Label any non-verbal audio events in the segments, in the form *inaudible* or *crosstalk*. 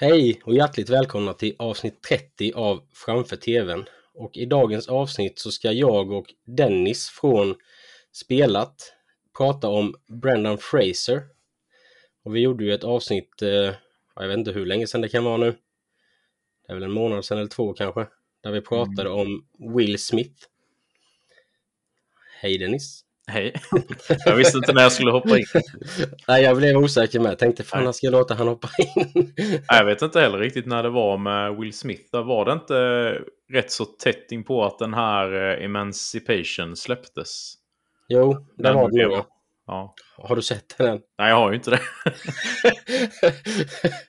Hej och hjärtligt välkomna till avsnitt 30 av Framför TVn. Och i dagens avsnitt så ska jag och Dennis från Spelat prata om Brendan Fraser. Och vi gjorde ju ett avsnitt, eh, jag vet inte hur länge sedan det kan vara nu. Det är väl en månad sedan eller två kanske. Där vi pratade mm. om Will Smith. Hej Dennis! Hej. Jag visste inte när jag skulle hoppa in. Nej, jag blev osäker med. Tänkte fan, när ska jag låta han hoppa in? Nej, jag vet inte heller riktigt när det var med Will Smith. Där var det inte rätt så tätt in på att den här eh, Emancipation släpptes? Jo, det var det nog. Ja. Har du sett den? Nej, jag har ju inte det. *laughs*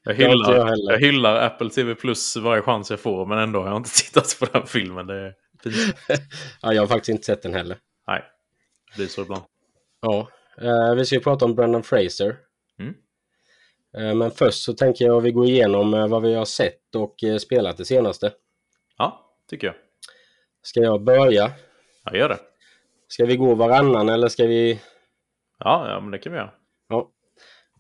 jag, hyllar, jag, jag, hyllar Apple TV Plus varje chans jag får, men ändå har jag inte *laughs* tittat på den filmen. Det är *laughs* ja, jag har faktiskt inte sett den heller. Blir så ibland. Ja, eh, vi ska ju prata om Brendan Fraser. Mm. Eh, men först så tänker jag att vi går igenom eh, vad vi har sett och eh, spelat det senaste. Ja, tycker jag. Ska jag börja? Ja, gör det. Ska vi gå varannan eller ska vi... Ja, ja men det kan vi göra. Ja.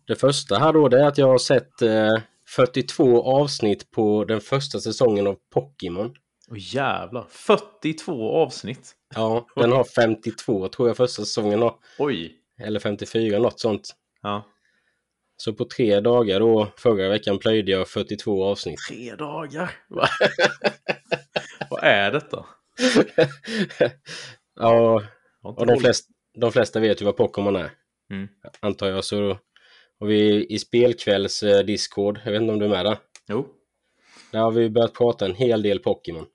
Det första här då det är att jag har sett eh, 42 avsnitt på den första säsongen av Pokémon. Oh, jävlar! 42 avsnitt! Ja, den har 52 tror jag första säsongen har. Oj! Eller 54, något sånt. Ja. Så på tre dagar då förra veckan plöjde jag 42 avsnitt. Tre dagar? *laughs* Vad är detta? *laughs* ja, och de flesta, de flesta vet ju vad Pokémon är. Mm. Antar jag. Så, och vi i spelkvälls Discord, jag vet inte om du är med där? Jo. Där har vi börjat prata en hel del Pokémon.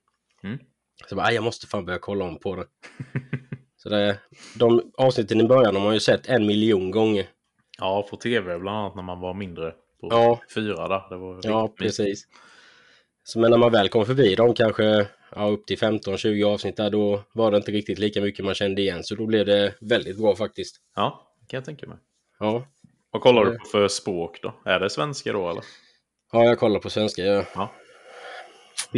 Så bara, jag måste fan börja kolla om på det. *laughs* så det, de avsnitten i början har man ju sett en miljon gånger. Ja, på tv bland annat när man var mindre. På ja. fyra där. Det var ja, precis. Så, men när man väl kom förbi dem kanske ja, upp till 15-20 avsnitt där, då var det inte riktigt lika mycket man kände igen. Så då blev det väldigt bra faktiskt. Ja, kan jag tänka mig. Ja. Vad kollar du på för språk då? Är det svenska då eller? Ja, jag kollar på svenska. Ja. ja.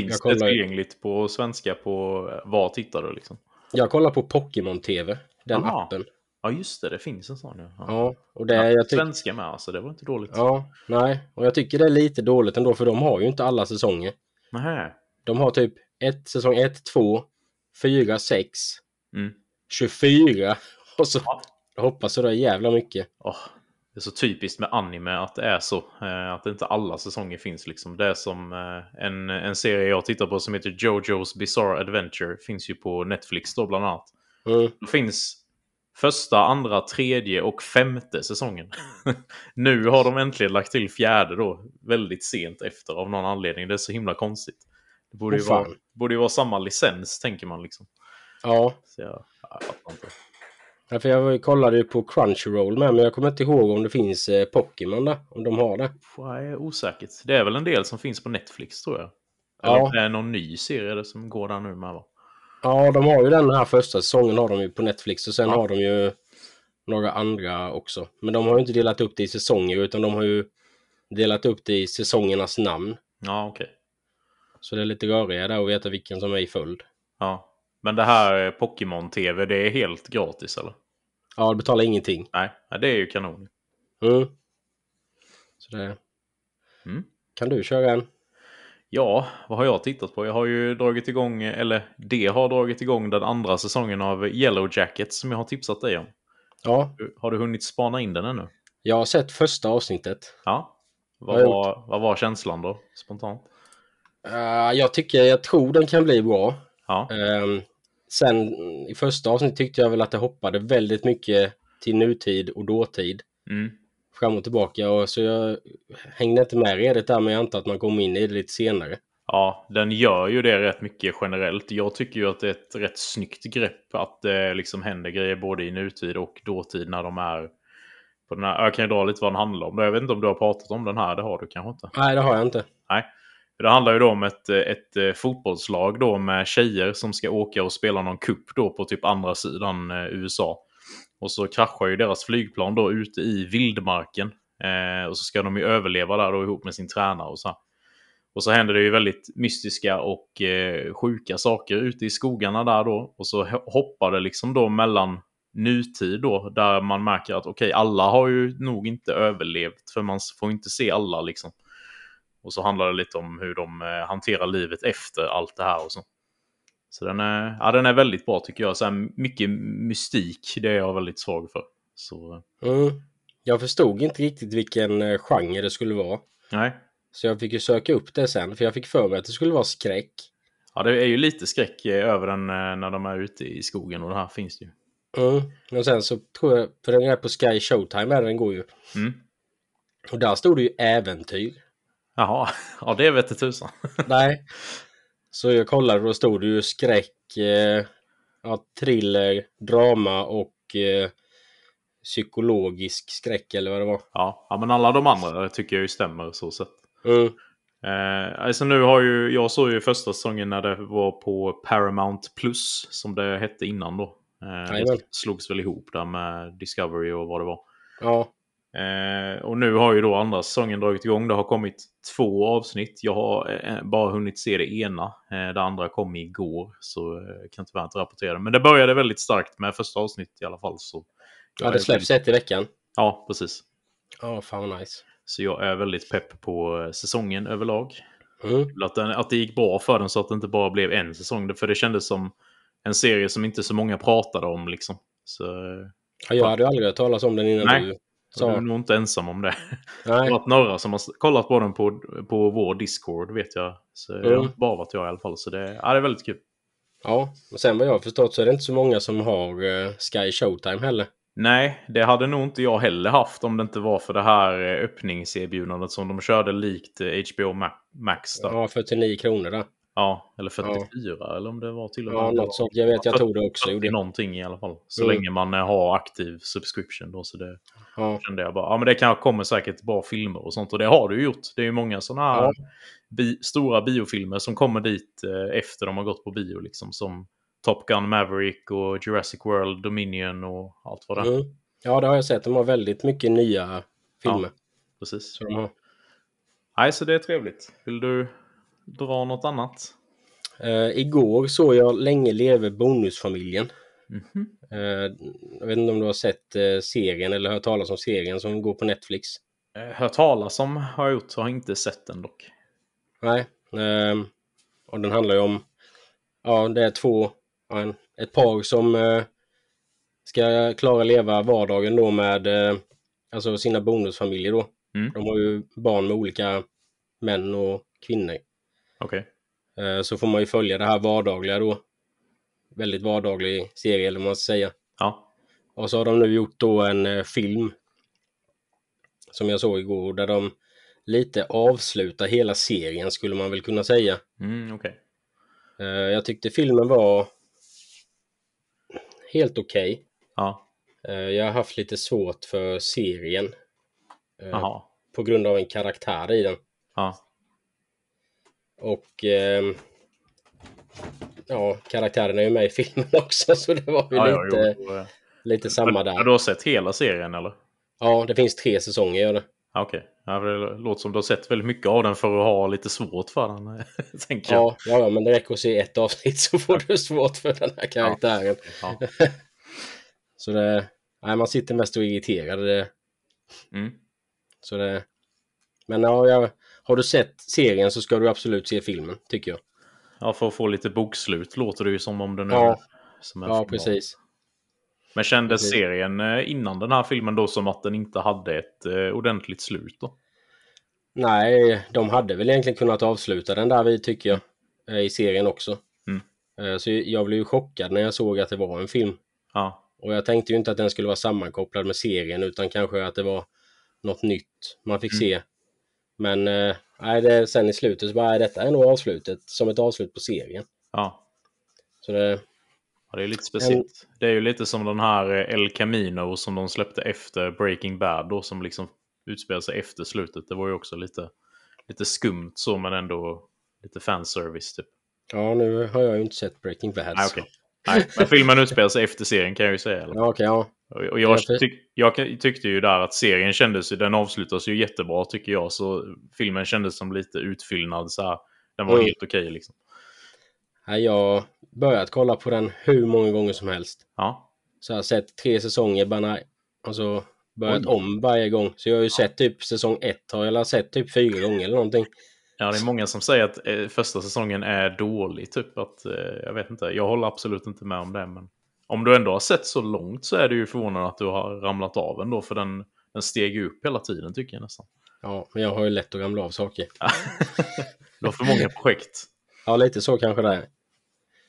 Finns det tillgängligt på svenska på vad tittar du liksom? Jag kollar på Pokémon TV, den Aha. appen. Ja just det, det finns en sån ja. Ja, och det ja, jag Svenska med alltså, det var inte dåligt. Ja, nej, och jag tycker det är lite dåligt ändå för de har ju inte alla säsonger. Nej. De har typ ett, säsong 1, 2, 4, 6, 24 och så ja. hoppas så det jävla mycket. Oh, det är så typiskt med anime att det är så. Eh, att inte alla säsonger finns liksom. Det är som eh, en, en serie jag tittar på som heter Jojo's Bizarre Adventure. Finns ju på Netflix då bland annat. Mm. Det finns första, andra, tredje och femte säsongen. *laughs* nu har de äntligen lagt till fjärde då. Väldigt sent efter av någon anledning. Det är så himla konstigt. Det borde, oh, ju, vara, borde ju vara samma licens tänker man liksom. Ja. Så jag, jag fattar inte. Ja, för jag kollade ju på Crunchyroll med men jag kommer inte ihåg om det finns eh, Pokémon där. Om de har det. Jag är osäkert. Det är väl en del som finns på Netflix tror jag. Eller ja. det är någon ny serie som går där nu med va? Ja, de har ju den här första säsongen har de ju på Netflix och sen ja. har de ju några andra också. Men de har ju inte delat upp det i säsonger utan de har ju delat upp det i säsongernas namn. Ja, okej. Okay. Så det är lite rörigare där att veta vilken som är i följd. Ja. Men det här Pokémon-TV, det är helt gratis eller? Ja, du betalar ingenting. Nej, det är ju kanon. Mm. Så det... Mm. Kan du köra en? Ja, vad har jag tittat på? Jag har ju dragit igång, eller det har dragit igång den andra säsongen av Yellow Jackets som jag har tipsat dig om. Ja. Har du hunnit spana in den ännu? Jag har sett första avsnittet. Ja. Vad, var, vad var känslan då, spontant? Uh, jag tycker, jag tror den kan bli bra. Ja. Um, sen i första avsnittet tyckte jag väl att det hoppade väldigt mycket till nutid och dåtid. Mm. Fram och tillbaka och så jag hängde inte med redigt där men jag antar att man kommer in i det lite senare. Ja, den gör ju det rätt mycket generellt. Jag tycker ju att det är ett rätt snyggt grepp att det liksom händer grejer både i nutid och dåtid när de är på den här. Jag kan ju dra lite vad den handlar om. Jag vet inte om du har pratat om den här, det har du kanske inte? Nej, det har jag inte. Nej. Det handlar ju då om ett, ett eh, fotbollslag då med tjejer som ska åka och spela någon kupp då på typ andra sidan eh, USA. Och så kraschar ju deras flygplan då ute i vildmarken. Eh, och så ska de ju överleva där då ihop med sin tränare och så. Och så händer det ju väldigt mystiska och eh, sjuka saker ute i skogarna där då. Och så hoppar det liksom då mellan nutid då, där man märker att okej, okay, alla har ju nog inte överlevt, för man får inte se alla liksom. Och så handlar det lite om hur de eh, hanterar livet efter allt det här och så. Så den är, ja, den är väldigt bra tycker jag. Så här, mycket mystik, det är jag väldigt svag för. Så, Mm. Jag förstod inte riktigt vilken eh, genre det skulle vara. nej. Så jag fick ju söka upp det sen, för jag fick för mig att det skulle vara skräck. Ja, det är ju lite skräck eh, över den eh, när de är ute i skogen och det här finns det ju. Mm. Och sen så tror jag, för den är på Sky Showtime den går ju. Mm. Och där stod det ju äventyr. Jaha, *laughs* ja det vete tusan. *laughs* Nej. Så jag kollade och då stod det ju skräck, eh, ja, thriller, drama och eh, psykologisk skräck eller vad det var. Ja, ja, men alla de andra tycker jag ju stämmer så sett. Mm. Eh, alltså nu har ju, jag såg ju första säsongen när det var på Paramount Plus som det hette innan då. Eh, det slogs väl ihop där med Discovery och vad det var. Ja. Eh, och nu har ju då andra säsongen dragit igång. Det har kommit två avsnitt. Jag har eh, bara hunnit se det ena. Eh, det andra kom igår. Så eh, kan tyvärr inte rapportera det. Men det började väldigt starkt med första avsnittet i alla fall. Så ja, det släpps ett i veckan. Ja, precis. Ja, fan vad nice. Så jag är väldigt pepp på eh, säsongen överlag. Mm. Att, den, att det gick bra för den så att det inte bara blev en säsong. För det kändes som en serie som inte så många pratade om liksom. Så Ja, jag hade ju aldrig hört talas om den innan Nej. du du är nog inte ensam om det. Det Nej. har varit några som har kollat på den på, på vår Discord vet jag. Så det har Mm. inte bara varit jag i alla fall. Så det, ja, det är väldigt kul. Ja, och sen vad jag har förstått så är det inte så många som har eh, Sky Showtime heller. Nej, det hade nog inte jag heller haft om det inte var för det här eh, öppningserbjudandet som de körde likt eh, HBO Ma- Max. Där. Ja. Ja, 49 kronor där. eller 44 eller om det var till och med. Ja, något sånt. Jag vet, jag tog det också. 40 Gjorde. någonting i alla fall. Så Mm. länge man har aktiv subscription då. Så det Ja. kände jag bara, ja men det kan, kommer säkert bra filmer och sånt. Och det har du gjort. Det är ju många sådana här Ja. bi, stora biofilmer som kommer dit eh, efter de har gått på bio. Liksom, som Top Gun Maverick och Jurassic World, Dominion och allt vad det är. Mm. ja, det har jag sett. De har väldigt mycket nya filmer. Precis. Så de har. Nej, så det är trevligt. Vill du dra något annat? Eh, igår såg jag Länge leve bonusfamiljen. Mhm. Eh, jag vet inte om du har sett eh, serien eller hört talas om serien som går på Netflix. Hört talas om har jag gjort, har inte sett den dock. Nej. ehm, och den handlar ju om, ja det är två, en, ett par som ska klara leva vardagen då med alltså sina bonusfamiljer då. Mm. De har ju barn med olika män och kvinnor. Okej. Eh, så får man ju följa det här vardagliga då. Väldigt vardaglig serie eller vad man ska säga. Ja. Och så har de nu gjort då en eh, film som jag såg igår där de lite avslutar hela serien skulle man väl kunna säga. Mm, okej. Eh, Jag tyckte filmen var helt okej. Ja. Eh, Jag har haft lite svårt för serien Jaha. på grund av en karaktär i den. Ja. Och ehm, ja, karaktären är ju med i filmen *laughs* också så det var ju Ja, ja, lite, jo. Eh, lite samma där. Du har sett hela serien eller? Ja, det finns tre säsonger gör det. Ja, Okej. Ja, det låter som du har sett väldigt mycket av den för att ha lite svårt för den. *laughs* tänker jag. Ja, ja, ja, men det räcker att se ett avsnitt så får du svårt för den här karaktären. Ja. *laughs* Så det, nej, man sitter mest och är irriterad. Mm. så det, men ja, ja, har du sett serien så ska du absolut se filmen, tycker jag. ja, för att få lite bokslut låter det ju som om det nu Ja. som en Ja, film. precis. Men kändes Precis. serien eh, innan den här filmen då som att den inte hade ett eh, ordentligt slut då? Nej, de hade väl egentligen kunnat avsluta den där vi tycker jag. eh, I serien också. Mm. Så jag blev ju chockad när jag såg att det var en film. Ja. Och jag tänkte ju inte att den skulle vara sammankopplad med serien utan kanske att det var något nytt man fick Mm. se. Men eh, nej, det, sen i slutet så bara, nej, detta är nog avslutet som ett avslut på serien. Ja. Så det, Ja, det är lite speciellt. Det är ju lite som den här eh, El Camino som de släppte efter Breaking Bad då, som liksom utspelar sig efter slutet. Det var ju också lite, lite skumt så, men ändå lite fanservice typ. ja, nu har jag ju inte sett Breaking Bad. Nej, okej. Nej, men filmen utspelar sig efter serien kan jag ju säga. Eller? Ja, okej, ja. Och och jag, tyck, jag tyckte ju där att serien kändes, den avslutas ju jättebra tycker jag. Så filmen kändes som lite utfyllnad så här. Den var Mm. helt okej liksom. Nej, Jag har börjat kolla på den hur många gånger som helst. Ja, Så jag har sett tre säsonger, bara nej. Alltså börjat Oj. om varje gång. Så jag har ju sett typ säsong ett har jag sett typ fyra gånger eller någonting. Ja, det är många som säger att eh, första säsongen är dålig. Typ att, eh, jag vet inte, jag håller absolut inte med om det. Men om du ändå har sett så långt så är det ju förvånande att du har ramlat av ändå. För den, den steg ju upp hela tiden tycker jag nästan. Ja, men jag har ju lätt att ramla av saker. du har för många projekt. Ja, lite så kanske det är.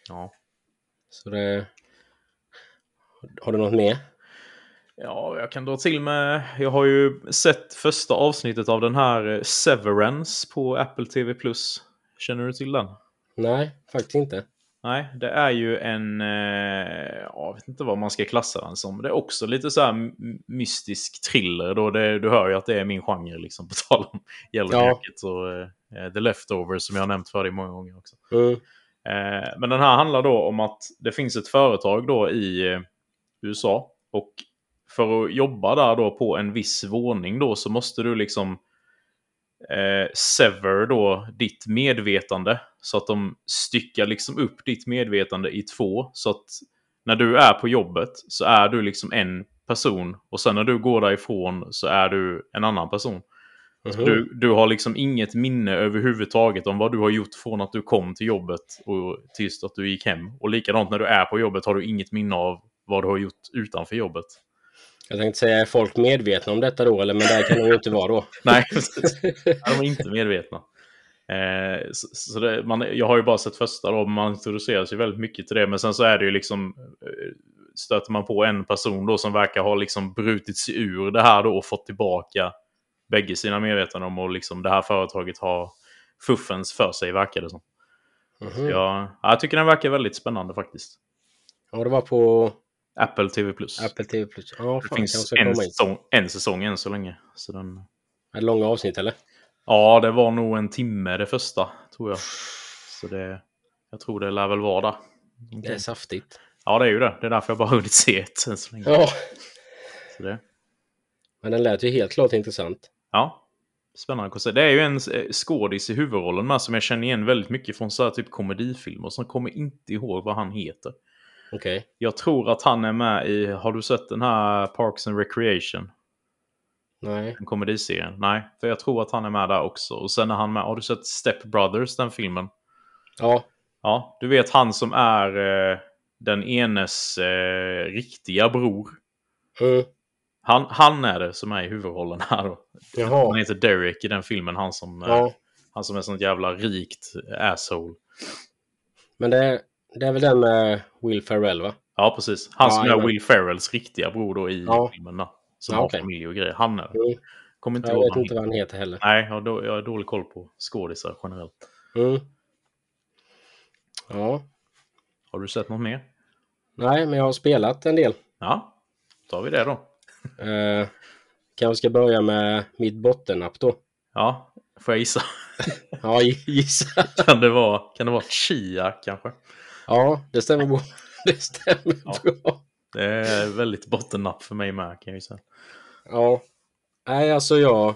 Ja. Så det... Har du något mer? Ja, jag kan dra till med... Jag har ju sett första avsnittet av den här eh, Severance på Apple TV+. Känner du till den? Nej, faktiskt inte. Nej, det är ju en... Eh, jag vet inte vad man ska klassa den som. Det är också lite så här mystisk thriller. Då det, du hör ju att det är min genre, liksom, *laughs* på tal om Yellow ja. Och eh, The Leftovers som jag har nämnt för dig många gånger också. Mm. Eh, men den här handlar då om att det finns ett företag då i eh, USA. Och för att jobba där då på en viss våning då så måste du liksom eh, sever då ditt medvetande. Så att de styckar liksom upp ditt medvetande i två. Så att när du är på jobbet så är du liksom en person. Och sen när du går därifrån så är du en annan person. Mm -hmm. du, du har liksom inget minne överhuvudtaget om vad du har gjort från att du kom till jobbet och tills att du gick hem. Och likadant när du är på jobbet har du inget minne av vad du har gjort utanför jobbet. Jag tänkte säga, är folk medvetna om detta då? Eller, men det kan de ju inte vara då. *laughs* Nej, de är inte medvetna. Eh, så, så det, man, jag har ju bara sett första då, man introduceras ju väldigt mycket till det. Men sen så är det ju liksom, eh, stöter man på en person då som verkar ha liksom brutit sig ur det här då och fått tillbaka bägge sina medvetanden om och liksom det här företaget har fuffens för sig, verkar det som. Mm -hmm. jag, jag tycker den verkar väldigt spännande faktiskt. Ja, det var på Apple TV+. Apple TV+. Ja, det finns en säsong, en säsong än så länge. Så den... Är det långa avsnitt eller? Ja, det var nog en timme det första, tror jag. Så det... Jag tror det lär väl vara där. Det är saftigt. Ja, det är ju det. Det är därför jag bara hunnit se ett än så länge. Ja. Så det. Men den lät ju helt klart intressant. Ja. Spännande se. Det är ju en eh, skådis i huvudrollen med som jag känner igen väldigt mycket från så här typ komedifilmer. Jag kommer inte ihåg vad han heter. Okay. Jag tror att han är med i, har du sett den här Parks and Recreation? Nej. Den komediserien? Nej, för jag tror att han är med där också. Och sen är han med, har du sett Step Brothers, den filmen? Ja. Ja, du vet han som är eh, den enes eh, riktiga bror. Mm. Han, han är det som är i huvudrollen här då. Jaha. Han heter Derek i den filmen, han som, ja. eh, han som är sånt jävla rikt asshole. Men det, det är väl den med Will Ferrell va? Ja, precis. Han som är Will Ferrells riktiga bror då i ja. filmen. Då, som ja, har okay. familj och grejer. Han är mm. Kommer inte jag vet inte vad han heter heller. Nej, jag har, då, jag har dålig koll på skådisar generellt. Mm. Ja. Har du sett något mer? Nej, men jag har spelat en del. Ja, tar vi det då. uh, kanske ska börja med mitt bottennapp då. Ja, får jag gissa? *laughs* ja, gissa. kan, det vara, kan det vara Chia kanske? Ja, det stämmer bra. *laughs* Det stämmer ja. bra. Det är väldigt bottennapp för mig med kan jag ju säga. Ja. Nej, alltså jag...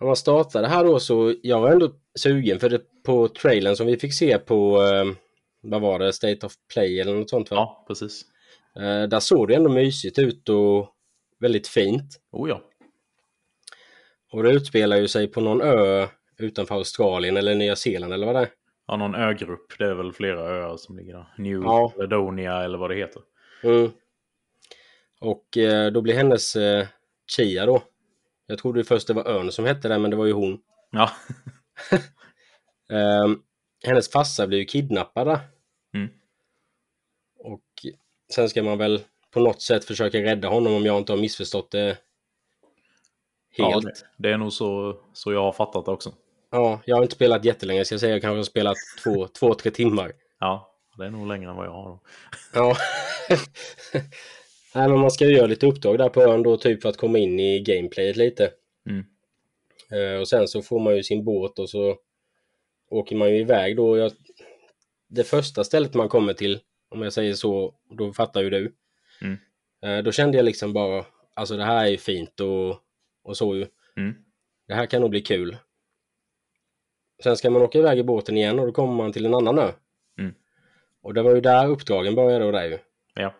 När man startade här då så jag var ändå sugen för det på trailern som vi fick se på eh, vad var det, State of Play eller något sånt va? Ja, precis. Eh, där såg det ändå mysigt ut och väldigt fint. Oh ja. Och det utspelar ju sig på någon ö utanför Australien eller Nya Zeeland eller vad det är. Ja, någon ögrupp. Det är väl flera öar som ligger där. New ja. Ledonia eller vad det heter. Mm. Och eh, då blir hennes eh, Chia då. Jag trodde först det var ön som hette det, men det var ju hon. Ja. *laughs* eh, hennes farsa blir ju kidnappad mm. Och sen ska man väl på något sätt försöka rädda honom om jag inte har missförstått det helt. Ja, det, är nog så, så jag har fattat det också. Ja, jag har inte spelat jättelänge, så jag säger jag kanske har spelat två, två, tre timmar. Ja, det är nog längre än vad jag har. Ja. *laughs* Nej, men man ska ju göra lite uppdrag där på ön då, typ för att komma in i gameplayet lite. Mm. Uh, och sen så får man ju sin båt och så åker man ju iväg då. Jag, det första stället man kommer till, om jag säger så, då fattar ju du. Mm. Uh, då kände jag liksom bara, alltså det här är ju fint och, och så ju. Mm. Det här kan nog bli kul. Sen ska man åka iväg i båten igen och då kommer man till en annan ö. Mm. Och det var ju där uppdragen började och där ju. Ja.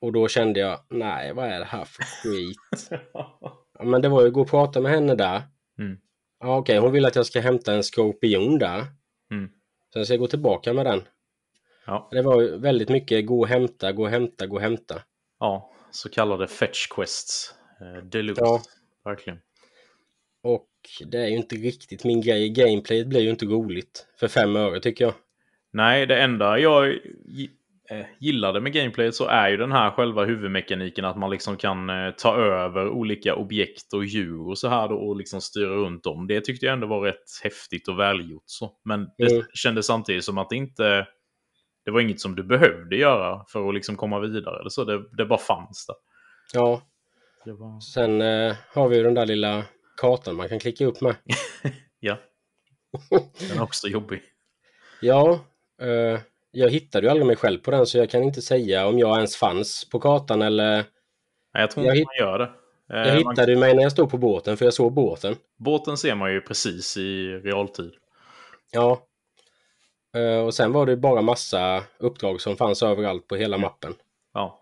Och då kände jag, nej vad är det här för skit? *laughs* ja, men det var ju att gå och prata med henne där. Mm. Ja, okej, hon vill att jag ska hämta en skorpion där. Mm. Sen ska jag gå tillbaka med den. Ja. Det var ju väldigt mycket gå och hämta, gå och hämta, gå och hämta. ja, så kallade fetch quests. Eh, deluxe. Ja. Verkligen. Och det är ju inte riktigt min grej. Gameplayet blir ju inte roligt för fem öre tycker jag. Nej, det enda jag eh, gillade med gameplayet så är ju den här själva huvudmekaniken att man liksom kan eh, ta över olika objekt och djur och så här då och liksom styra runt dem. Det tyckte jag ändå var rätt häftigt och välgjort så. Men det Mm. kändes samtidigt som att det inte... Det var inget som du behövde göra för att liksom komma vidare eller så. Det, det bara fanns där. Ja, var... sen eh, har vi ju den där lilla kartan man kan klicka upp med. *laughs* Ja. Den är också jobbig. Ja, eh, jag hittade ju aldrig mig själv på den så jag kan inte säga om jag ens fanns på kartan eller... Nej, jag tror Jag inte hitt- man gör det. Eh, Jag man- hittade ju mig när jag stod på båten för jag såg båten. Båten ser man ju precis i realtid. Ja. Eh, och sen var det bara massa uppdrag som fanns överallt på hela mappen. Ja,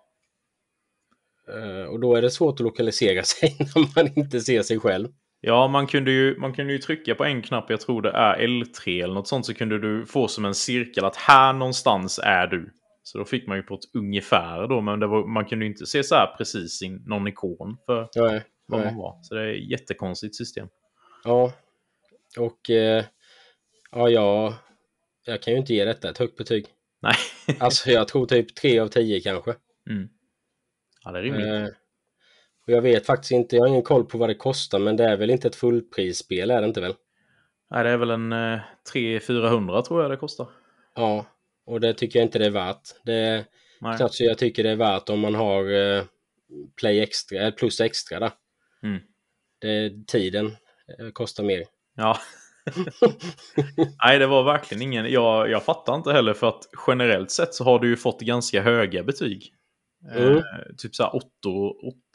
Eh, och då är det svårt att lokalisera *laughs* sig när man inte ser sig själv. Ja, man kunde, ju, man kunde ju trycka på en knapp, jag tror det är L3 eller något sånt, så kunde du få som en cirkel att här någonstans är du. Så då fick man ju på ett ungefär då, men det var, man kunde ju inte se så här precis in, någon ikon för Nej, vad nej. man var. Så det är ett jättekonstigt system. Ja. Och eh, ja, jag, jag kan ju inte ge detta ett högt betyg. Nej. *laughs* Alltså jag tror typ 3 av 10 kanske. Mm. Ja, det är rimligt. Eh, och jag vet faktiskt inte, jag har ingen koll på vad det kostar men det är väl inte ett fullprisspel är det inte väl? Nej, det är väl en eh, 300-400 tror jag det kostar. Ja, och det tycker jag inte det är värt. Det är Nej. knappt så jag tycker det är värt om man har eh, Play extra, eller plus extra där. Mm. Det, tiden eh, kostar mer. Ja. *laughs* Nej, det var verkligen ingen... Jag, jag fattar inte heller för att generellt sett så har du ju fått ganska höga betyg. Mm. Eh, typ så här 8,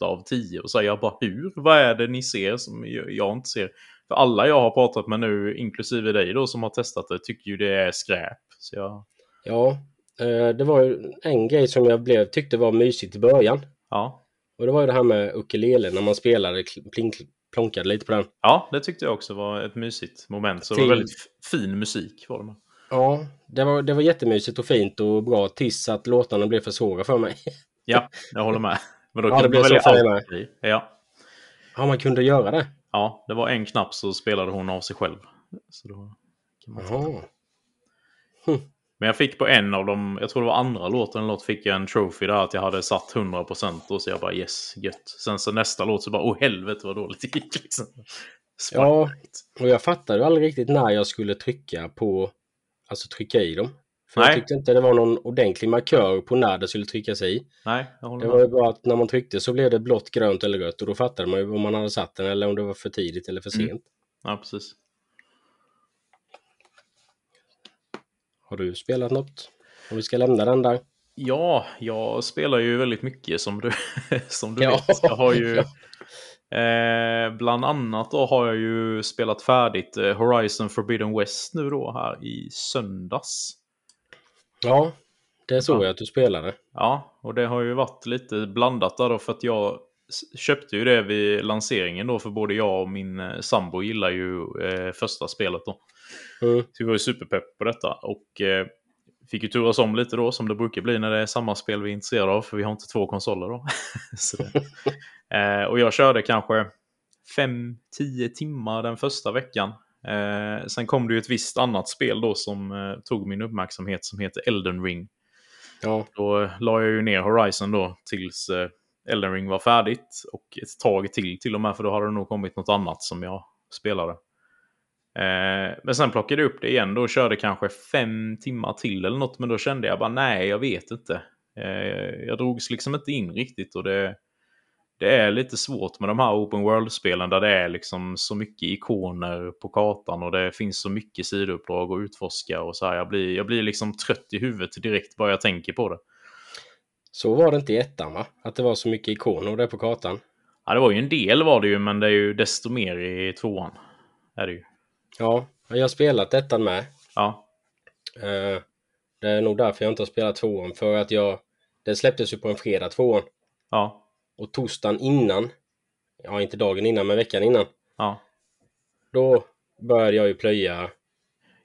8 av 10. Och så jag bara hur? Vad är det ni ser som jag, inte ser? För alla jag har pratat med nu, inklusive dig då som har testat det, tycker ju det är skräp. Så jag... Ja, eh, det var ju en grej som jag blev, tyckte var mysigt i början. Ja. Och det var ju det här med ukulele när man spelade, plink, plonkade lite på den. ja, det tyckte jag också var ett mysigt moment. Så det Till- var väldigt fin musik var det med. Ja, det var, det var jättemysigt och fint och bra tills att låtarna blev för svåra för mig. *laughs* Ja, jag håller med. Men då Ja, kan det man välja i. Ja. Ja, man kunde göra det. Ja, det var en knapp så spelade hon av sig själv. Så då kan man Jaha. Men jag fick på en av dem, jag tror det var andra låten, en låt fick jag en trophy där att jag hade satt 100% och så jag bara yes, gött. Sen så nästa låt så bara åh helvete vad dåligt det gick liksom. Ja. Och jag fattade ju aldrig riktigt när jag skulle trycka på, alltså trycka i dem. För Nej. jag tyckte inte det var någon ordentlig markör på när det skulle tryckas i. Nej, jag håller Det var ju bara att när man tryckte så blev det blått, grönt eller rött och då fattade man ju om man hade satt den eller om det var för tidigt eller för Mm. sent. Ja, precis. Har du spelat något? Om vi ska lämna den där. Ja, jag spelar ju väldigt mycket som du, *laughs* som du Ja. vet. Jag har ju... *laughs* Eh, bland annat då har jag ju spelat färdigt eh, Horizon Forbidden West nu då här i söndags. Ja, det såg Ja. jag att du spelade. Ja, och det har ju varit lite blandat där då för att jag köpte ju det vid lanseringen då för både jag och min eh, sambo gillar ju eh, första spelet då. Mm. Så vi var ju superpepp på detta och eh, fick ju turas om lite då som det brukar bli när det är samma spel vi är intresserade av för vi har inte två konsoler då. *laughs* *laughs* Eh, och jag körde kanske 5-10 timmar den första veckan. Eh, sen kom det ju ett visst annat spel då som eh, tog min uppmärksamhet som heter Elden Ring. Ja, Då eh, la jag ju ner Horizon då tills eh, Elden Ring var färdigt. Och ett tag till till och med, för då hade det nog kommit något annat som jag spelade. Eh, men sen plockade jag upp det igen då och körde kanske fem timmar till eller något. Men då kände jag bara nej, jag vet inte. Eh, jag drogs liksom inte in riktigt och det, det är lite svårt med de här open world-spelen där det är liksom så mycket ikoner på kartan och det finns så mycket sidouppdrag att utforska och så här. Jag blir, jag blir liksom trött i huvudet direkt bara jag tänker på det. så var det inte i ettan va? Att det var så mycket ikoner där på kartan. Ja, det var ju en del var det ju, men det är ju desto mer i tvåan. Är det ju. Ja, jag har spelat ettan med. Ja, Eh, Det är nog därför jag inte har spelat tvåan. För att jag... Det släpptes ju på en fredag tvåan. ja, Och torsdagen innan, ja inte dagen innan men veckan innan, ja. då började jag ju plöja.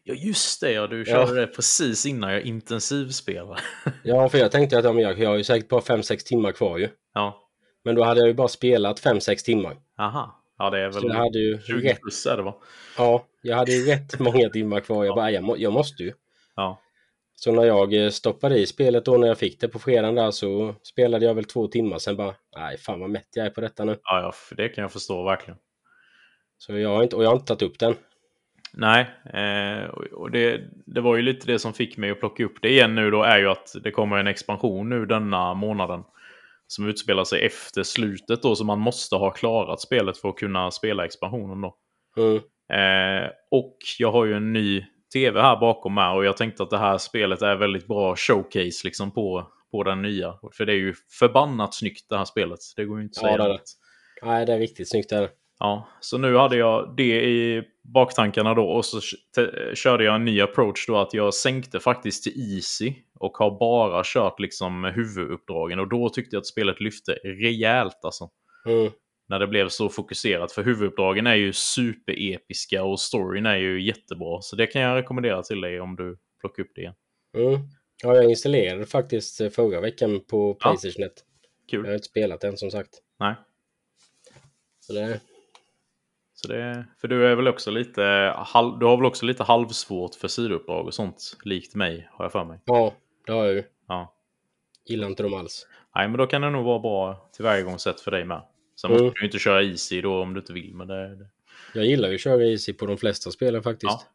Ja, just det. Ja, du körde det precis innan jag intensivspelade. *laughs* Ja, för jag tänkte att ja, jag, jag har ju säkert bara 5-6 timmar kvar ju. ja. Men då hade jag ju bara spelat 5-6 timmar. Aha. Ja, det är Så väl jag hade ju 20 rätt, plus är det va? ja, jag hade ju rätt många timmar kvar. Jag bara, jag, må, jag måste ju. Ja. Så när jag eh, stoppade i spelet då när jag fick det på fredagen där så spelade jag väl två timmar. Sen bara, nej fan vad mätt jag är på detta nu. Ja, ja, för det kan jag förstå verkligen. Så jag har inte, och jag har inte tagit upp den. Nej, eh, och det, det var ju lite det som fick mig att plocka upp det igen nu då är ju att det kommer en expansion nu denna månaden. Som utspelar sig efter slutet då, så man måste ha klarat spelet för att kunna spela expansionen då. Mm. Eh, och jag har ju en ny tv här bakom mig och jag tänkte att det här spelet är väldigt bra showcase liksom på, på den nya. För det är ju förbannat snyggt det här spelet. Det går ju inte att Ja, säga det är det. Nej, det är riktigt snyggt det är det. Ja, så nu hade jag det i baktankarna då och så körde jag en ny approach då att jag sänkte faktiskt till easy och har bara kört liksom huvuduppdragen och då tyckte jag att spelet lyfte rejält alltså. Mm. När det blev så fokuserat för huvuduppdragen är ju superepiska och storyn är ju jättebra så det kan jag rekommendera till dig om du plockar upp det igen. Mm. Ja, jag installerade faktiskt eh, förra veckan på Ja. Playstation 1. Jag har Kul. inte spelat den som sagt. Nej. Så det, Så det, för du är väl också lite, halv, du har väl också lite halvsvårt för sidouppdrag och sånt, likt mig har jag för mig. ja, det har jag ju. Ja. Gillar inte dem alls. Nej, men då kan det nog vara bra tillvägagångssätt för dig med. Sen Mm. måste du ju inte köra easy då om du inte vill, men det... det... Jag gillar ju att köra easy på de flesta spelen faktiskt.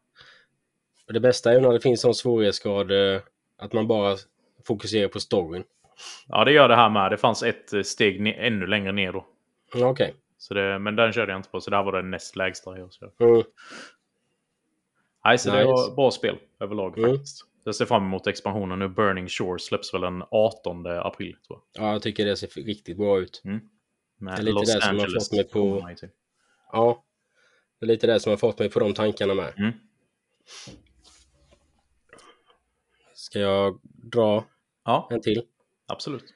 Ja. Det bästa är ju när det finns sån svårighetsgrad eh, att man bara fokuserar på storyn. Ja, det gör det här med. Det fanns ett eh, steg ännu längre ner då. Ja, Okej. Så det, men den körde jag inte på, så det här var den näst lägsta jag körde. Mm. Nej, så det Nice. var bra spel överlag Mm. faktiskt. Jag ser fram emot expansionen nu. Burning Shore släpps väl den 18 april, tror jag. Ja, jag tycker det ser riktigt bra ut. Med Det är lite det som har fått mig på-. Ja. Det är lite det som har fått mig på de tankarna med. Mm. Ska jag dra Ja, en till? absolut.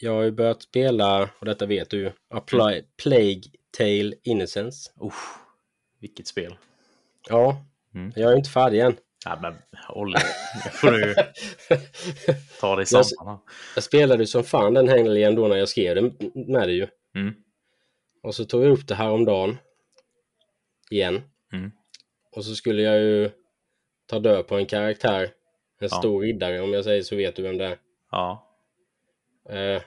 Jag har ju börjat spela, och detta vet du A Pla- Plague Tale Innocence. Uff, vilket spel. Ja, Mm. jag är inte färdig än. Ja, men Olle, nu får du *laughs* ta dig Jag- samman. här. Jag spelade ju som fan den helgen då när jag skrev den med det ju. Mm. Och så tog jag upp det här om dagen igen. Mm. Och så skulle jag ju ta död på en karaktär. En Ja. stor riddare om jag säger så vet du vem det är. Ja. Eh,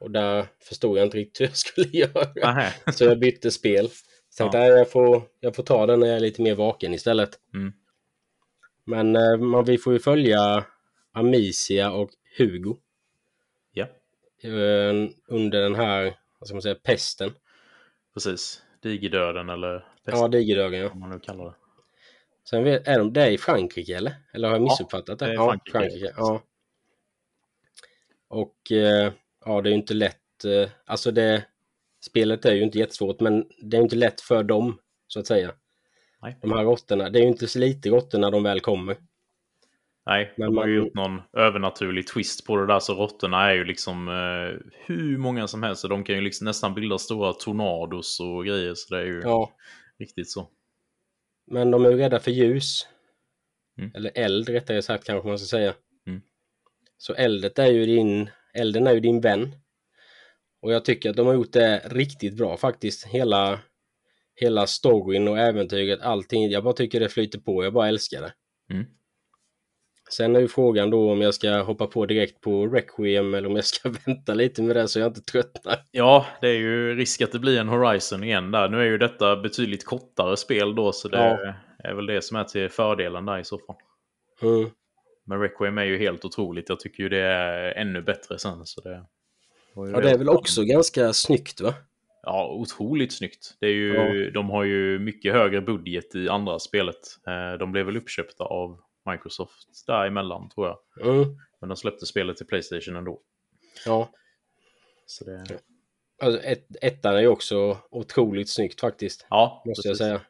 och där förstod jag inte riktigt hur jag skulle *laughs* göra. Nähä. Så jag bytte spel. Så tänkte jag, jag, får, jag får ta den när jag är lite mer vaken istället. Mm. Men eh, man, vi får ju följa Amicia och Hugo Ja, eh, under den här, vad ska man säga, pesten. precis. Digerdöden eller pest, Ja, digerdöden ja. man nu kallar det. Sen vet, är de det i Frankrike eller? Eller har jag missuppfattat det? det är ja, Frankrike. Frankrike. Ja. Och eh, ja, det är ju inte lätt. Eh, alltså det, spelet är ju inte jättesvårt, men det är inte lätt för dem, så att säga. Nej. De här råttorna. Det är ju inte så lite råttor när de väl kommer. Nej, Men de har ju man- gjort någon övernaturlig twist på det där, så råttorna är ju liksom eh, hur många som helst. De kan ju liksom nästan bilda stora tornados och grejer, så det är ju Ja, riktigt så. men de är ju rädda för ljus. Mm. Eller eld rättare sagt kanske man ska säga. Mm. Så eldet är ju din, elden är ju din vän. Och jag tycker att de har gjort det riktigt bra faktiskt. Hela, hela storyn och äventyret, allting. Jag bara tycker det flyter på. Jag bara älskar det. Mm. Sen är ju frågan då om jag ska hoppa på direkt på Requiem eller om jag ska *laughs* vänta lite med det så jag inte tröttnar. Ja, det är ju risk att det blir en Horizon igen där. Nu är ju detta betydligt kortare spel då, så det Ja. är väl det som är till fördelen där i så fall. Mm. Men Requiem är ju helt otroligt. Jag tycker ju det är ännu bättre sen. Så det, Ja, det är väl också ganska snyggt va? Ja, otroligt snyggt. Det är ju, De har ju mycket högre budget i andra spelet. Eh, De blev väl uppköpta av Microsoft däremellan tror jag. Mm. Men de släppte spelet till Playstation ändå. Ja, Så det, alltså ett, ettan är ju också otroligt snyggt faktiskt. ja, Måste jag precis. säga.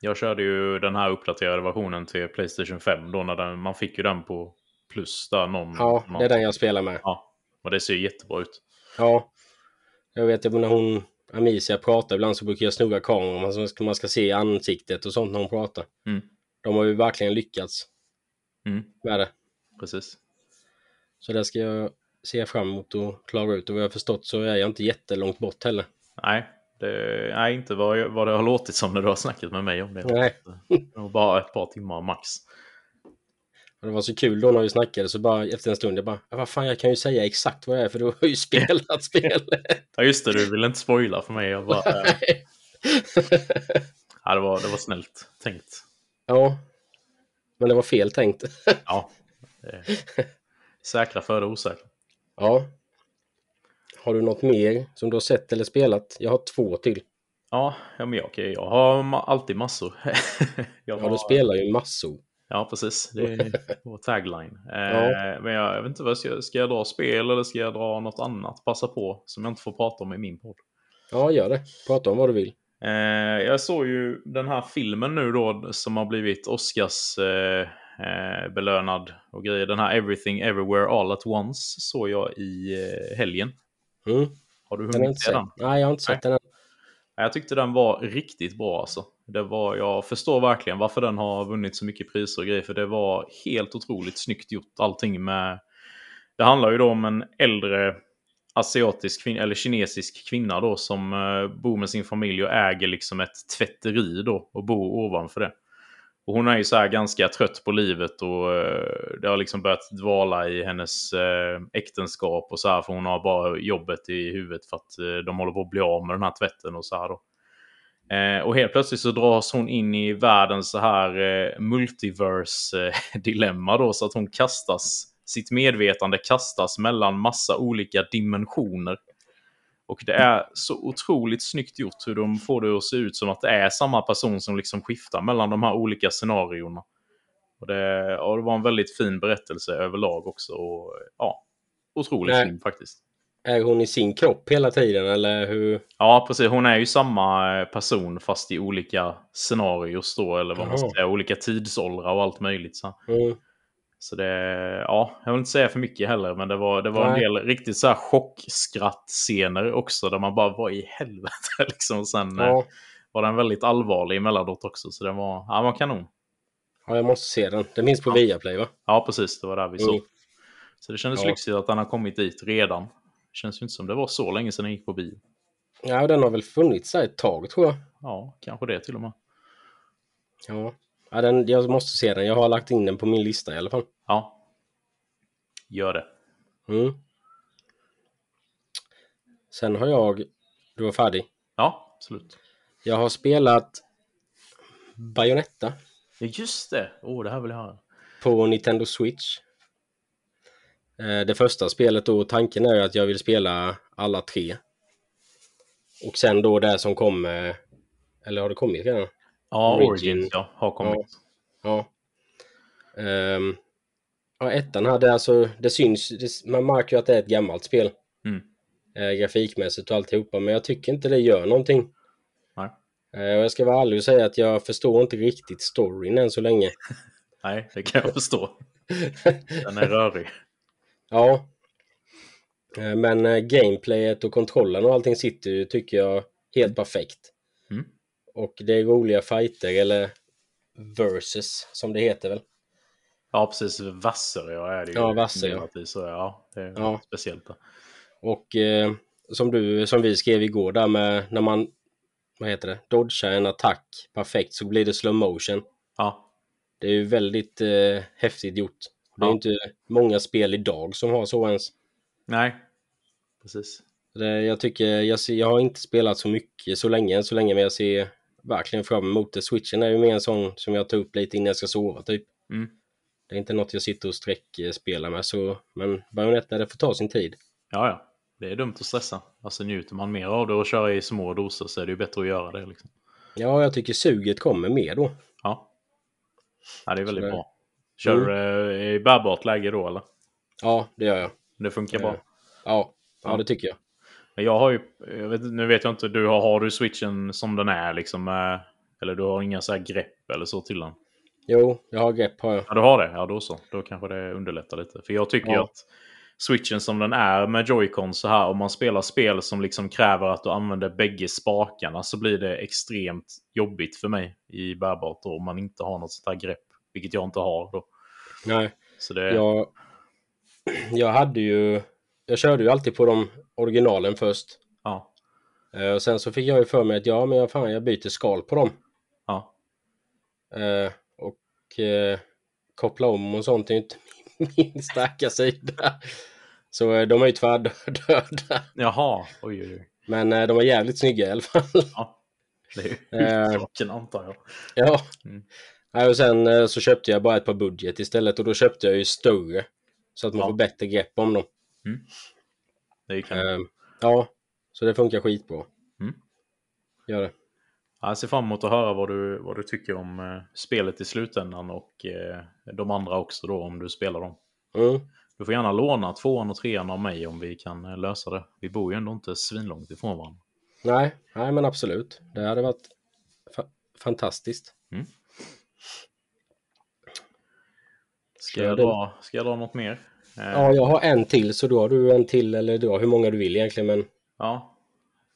Jag körde ju den här uppdaterade versionen till Playstation 5 då när den, man fick ju den på plus där någon. Ja, någon det är den jag spelar med. Ja, och det ser jättebra ut. Ja, jag vet, jag menar hon, Amicia pratar ibland så brukar jag snurra kameran så ska man ska se ansiktet och sånt när hon pratar. Mm. De har ju verkligen lyckats Mm. med det. Precis. Så det ska jag se fram emot och klara ut. Och vad jag har förstått så är jag inte jättelångt bort heller. Nej, det, nej inte vad, jag- vad det har låtit som när du har snackat med mig om det. Nej. Det var bara ett par timmar max. Och det var så kul då när vi snackade så bara efter en stund jag bara "Ja, vad fan jag kan ju säga exakt vad det är för du har ju *laughs* spelat spelet. Ja just det, du ville inte spoila för mig. Jag bara, *laughs* eh, ja, det, var, det var snällt tänkt. ja. Men det var fel tänkt. *laughs* Ja. det- Säkra för det osäkra. ja. Har du något mer som du har sett eller spelat? Jag har två till. Ja, ja men jag, okej, jag har alltid massor. *laughs* jag Ja, du spelar ju massor. Ja, precis. Det är vår tagline. *laughs* Eh, Ja. Men jag, jag vet inte, vad ska, ska jag dra spel eller ska jag dra något annat? Passa på, som jag inte får prata om i min podd. Ja, gör det. Prata om vad du vill. Eh, jag såg ju den här filmen nu då som har blivit Oscars eh, eh, belönad och grejer. Den här Everything Everywhere All At Once såg jag i eh, helgen. Mm. Har du hunnit se den? Nej, jag har inte sett den än. Jag tyckte den var riktigt bra alltså. Det var, jag förstår verkligen varför den har vunnit så mycket priser och grejer. För det var helt otroligt snyggt gjort allting med... Det handlar ju då om en äldre asiatisk kvinna eller kinesisk kvinna då som eh, bor med sin familj och äger liksom ett tvätteri då och bor ovanför det. Och hon är ju så här ganska trött på livet och eh, det har liksom börjat dvala i hennes eh, äktenskap och så här för hon har bara jobbet i huvudet för att de håller på att bli av med den här tvätten och så här då. Och helt plötsligt så dras hon in i världens så här multiverse-dilemma *laughs* då så att hon kastas, sitt medvetande kastas mellan massa olika dimensioner. Och det är så otroligt snyggt gjort hur de får det att se ut som att det är samma person som liksom skiftar mellan de här olika scenarierna. Och det, och det var en väldigt fin berättelse överlag också. Och, ja, otroligt fin faktiskt. Är hon i sin kropp hela tiden eller hur? Ja, precis. Hon är ju samma eh, person fast i olika scenarios då, eller vad man ska säga, olika tidsåldrar och allt möjligt. Så. Mm. Så det, ja, jag vill inte säga för mycket heller, men det var, det var en del riktigt så här chockskratt-scener också, där man bara, vad i helvete *laughs* liksom. Och Sen eh, Ja. var den väldigt allvarlig emellanåt också, så den var, ja, den var kanon. ja, jag måste se den. Den finns på Ja. Viaplay va? Ja, precis, det var där vi Mm. såg. Så det kändes Ja. lyxigt att den har kommit dit redan. Känns ju inte som det var så länge sedan den gick på bio. Ja, den har väl funnits där ett tag tror jag. Ja, kanske det till och med. Ja. Ja den, jag måste se den. Jag har lagt in den på min lista i alla fall. Ja. Gör det. Mm. Sen har jag... Du var färdig. Ja, absolut. Jag har spelat Bayonetta Ja, just det. Åh, oh, det här vill jag höra. på Nintendo Switch. Eh, Det första spelet då, tanken är att jag vill spela alla tre. Och sen då det som kommer... Eller har det kommit redan? Ja, Origin. Origins, ja, har kommit. Ja. Ehm, ja, ettan hade alltså, det syns, det, man märker ju att det är ett gammalt spel. Mm. Eh, grafikmässigt och alltihopa, men jag tycker inte det gör någonting. Nej. Eh, och jag ska vara ärlig och säga att jag förstår inte riktigt storyn än så länge. *laughs* Nej, det kan jag förstå. *laughs* Den är rörig. Ja. Eh, men eh, gameplayet och kontrollen och allting sitter ju, tycker jag, helt perfekt. Och det är roliga fighter, eller versus som det heter väl. Ja, precis. Vasser, ja, är det ju. Ja, Vasser, ja. delat i, Så, ja, det är Ja. speciellt. Där. Och eh, som, du, som vi skrev igår där med när man vad heter det, dodgar en attack perfekt så blir det slow motion. Ja, Det är ju väldigt eh, häftigt gjort. Det är Ja. inte många spel idag som har så ens. nej. Precis. Det, jag tycker, jag, ser, jag har inte spelat så mycket så länge än så länge men jag ser verkligen fram emot det. Switchen är ju mer en sån som jag tar upp lite innan jag ska sova typ. Mm. Det är inte något jag sitter och sträckspelar med så, men Bayonetta det får ta sin tid. Ja, ja. Det är dumt att stressa. Alltså njuter man mer av det och köra i små doser så är det ju bättre att göra det. Liksom. Ja, jag tycker suget kommer mer då. Ja. ja, det är väldigt det- bra. Kör du eh, i bärbart läge då eller? Ja, det gör jag. Det funkar Ja. bra. Ja, ja Ja. det tycker jag. Men jag har ju, jag vet, nu vet jag inte, du har, har du switchen som den är liksom? eh, Eller du har inga så här grepp eller så till den? Jo, jag har grepp har jag. Ja, du har det? Ja, då så. Då kanske det underlättar lite. För jag tycker ju Ja. att switchen som den är med Joy-Con så här. Om man spelar spel som liksom kräver att du använder bägge spakarna så blir det extremt jobbigt för mig i bärbart då, om man inte har något sånt här grepp. Vilket jag inte har då. Nej, Så det, jag, jag hade ju... Jag körde ju alltid på de originalen först. ja, Eh, och sen så fick jag ju för mig att ja, men jag, fan, jag byter skal på dem. ja, Eh, och eh, koppla om och sånt är ju inte *laughs* min, starka sida. Så eh, de är ju tvärdöda. Jaha, oj, oj, oj. Men eh, de var jävligt snygga i alla fall. Ja, det är ju *laughs* Eh. huvudsaken antar jag. ja. Mm. Och sen eh, så köpte jag bara ett par budget istället och då köpte jag ju större. Så att man Ja. får bättre grepp om dem. Det är kanon. Eh, ja, så det funkar skitbra. Mm. Gör det. Jag ser fram emot att höra vad du, vad du tycker om eh, spelet i slutändan och eh, de andra också då om du spelar dem. Mm. Du får gärna låna tvåan och trean av mig om vi kan eh, lösa det. Vi bor ju ändå inte svinlångt ifrån varandra. Nej, nej, men absolut. Det hade varit fa- fantastiskt. Ska Ja, jag, dra, ska jag dra något mer? Eh, Ja, jag har en till så då har du en till eller dra hur många du vill egentligen. Men Ja,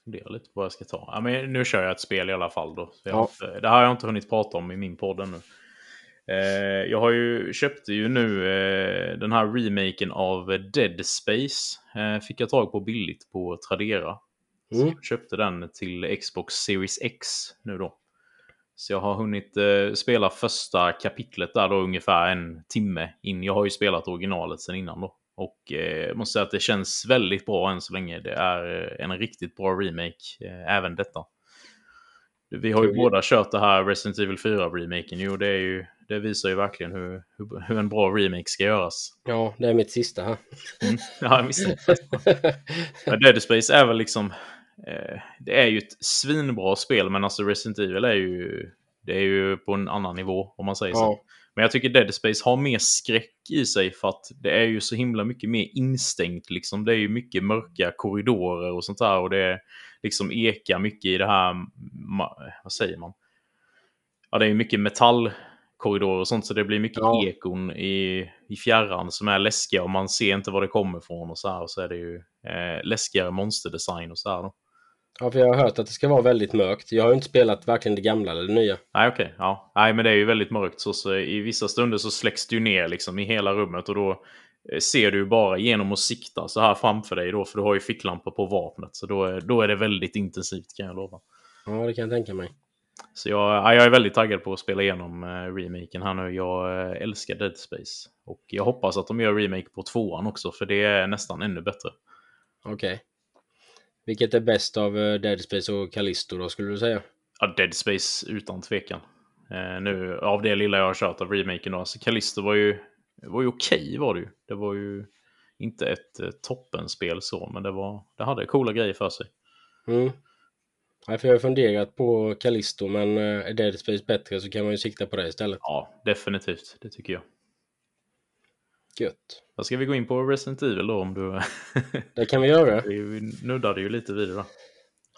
fundera lite på vad jag ska ta. Ja, men nu kör jag ett spel i alla fall då. Så Ja. har inte, det här har jag inte hunnit prata om i min podd ännu. Eh, jag har ju, köpte ju nu eh, den här remaken av Dead Space. Eh, fick jag tag på billigt på Tradera. Så Mm. jag köpte den till Xbox Series X nu då. Så jag har hunnit eh, spela första kapitlet där då ungefär en timme in. Jag har ju spelat originalet sen innan då. Och eh, måste säga att det känns väldigt bra än så länge. Det är eh, en riktigt bra remake, eh, även detta. Vi har ju Kul. båda kört det här Resident Evil 4-remaken. Jo, det, är ju, det visar ju verkligen hur, hur, hur en bra remake ska göras. ja, det är mitt sista här. Mm. Ja, visst. *laughs* Men Dead Space är väl liksom... Eh, det är ju ett svinbra spel, men alltså Resident Evil är ju... Det är ju på en annan nivå, om man säger så. ja, Men jag tycker Dead Space har mer skräck i sig för att det är ju så himla mycket mer instängt. Liksom. Det är ju mycket mörka korridorer och sånt där. Och det är liksom ekar mycket i det här... Vad säger man? Ja, det är ju mycket metallkorridorer och sånt. Så det blir mycket Ja. ekon i, i fjärran som är läskiga. Och man ser inte var det kommer ifrån och så här. Och så är det ju eh, läskigare monsterdesign och så här. Då. Ja, för jag har hört att det ska vara väldigt mörkt. Jag har inte spelat varken det gamla eller det nya. Nej, okej. Ja. Nej, men det är ju väldigt mörkt. Så, så I vissa stunder så släcks det ju ner liksom i hela rummet och då eh, ser du bara genom att sikta så här framför dig då, för du har ju ficklampa på vapnet. Så då är, då är det väldigt intensivt kan jag lova. Ja, det kan jag tänka mig. Så jag, ja, jag är väldigt taggad på att spela igenom eh, remaken här nu. Jag eh, älskar Dead Space. Och jag hoppas att de gör remake på tvåan också, för det är nästan ännu bättre. Okej. Vilket är bäst av eh, Dead Space och Callisto då, skulle du säga? Ja, Dead Space utan tvekan. Eh, nu, av det lilla jag har kört av remaken då. Så Callisto var ju, var ju okej var det ju. Det var ju inte ett eh, toppenspel så, men det, var, det hade coola grejer för sig. Mm. Nej, för jag har funderat på Callisto, men eh, är Dead Space bättre så kan man ju sikta på det istället. Ja, definitivt. Det tycker jag. Gött. Då ska vi gå in på Resident Evil då om du... *laughs* Det kan vi göra. vi nuddade ju lite vid det. Då.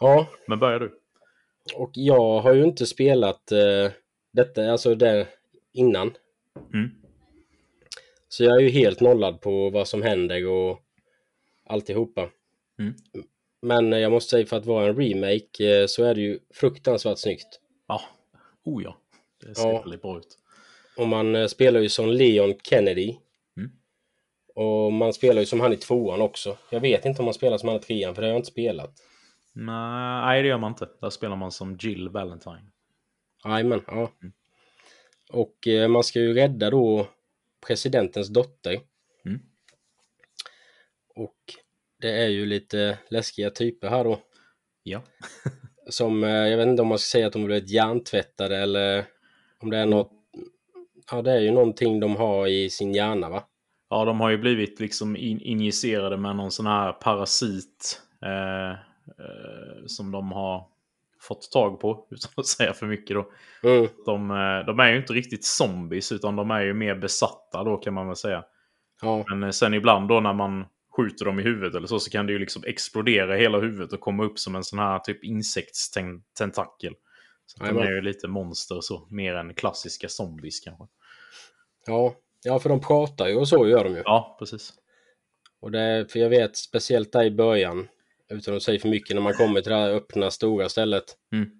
Ja, Men börjar du? och jag har ju inte spelat eh, detta, alltså det innan. Mm. Så jag är ju helt nollad på vad som händer och alltihopa. Mm. Men jag måste säga för att vara en remake eh, så är det ju fruktansvärt snyggt. Ja, oh ja. Det ser Ja. väldigt bra ut. Och man eh, spelar ju som Leon Kennedy. Och man spelar ju som han i tvåan också. Jag vet inte om man spelar som han i trean för det har jag inte spelat. Nej, nej, det gör man inte. Där spelar man som Jill Valentine. Jajamän, ja. Mm. Och eh, man ska ju rädda då presidentens dotter. Mm. Och det är ju lite läskiga typer här då. Ja. *laughs* Som, eh, jag vet inte om man ska säga att de har blivit hjärntvättade eller om det är något. Ja, det är ju någonting de har i sin hjärna va? Ja, de har ju blivit liksom in injicerade med någon sån här parasit eh, eh, som de har fått tag på, *laughs* utan att säga för mycket då. Mm, De, eh, de är ju inte riktigt zombies, utan de är ju mer besatta då kan man väl säga. ja, Men eh, sen ibland då när man skjuter dem i huvudet eller så, så kan det ju liksom explodera hela huvudet och komma upp som en sån här typ insektstentakel. Så de är ju lite monster så, mer än klassiska zombies kanske. ja. Ja, för de pratar ju och så gör de ju. Ja, precis. Och det, för jag vet speciellt där i början, utan att säga för mycket, när man kommer till det här öppna stora stället. Mm.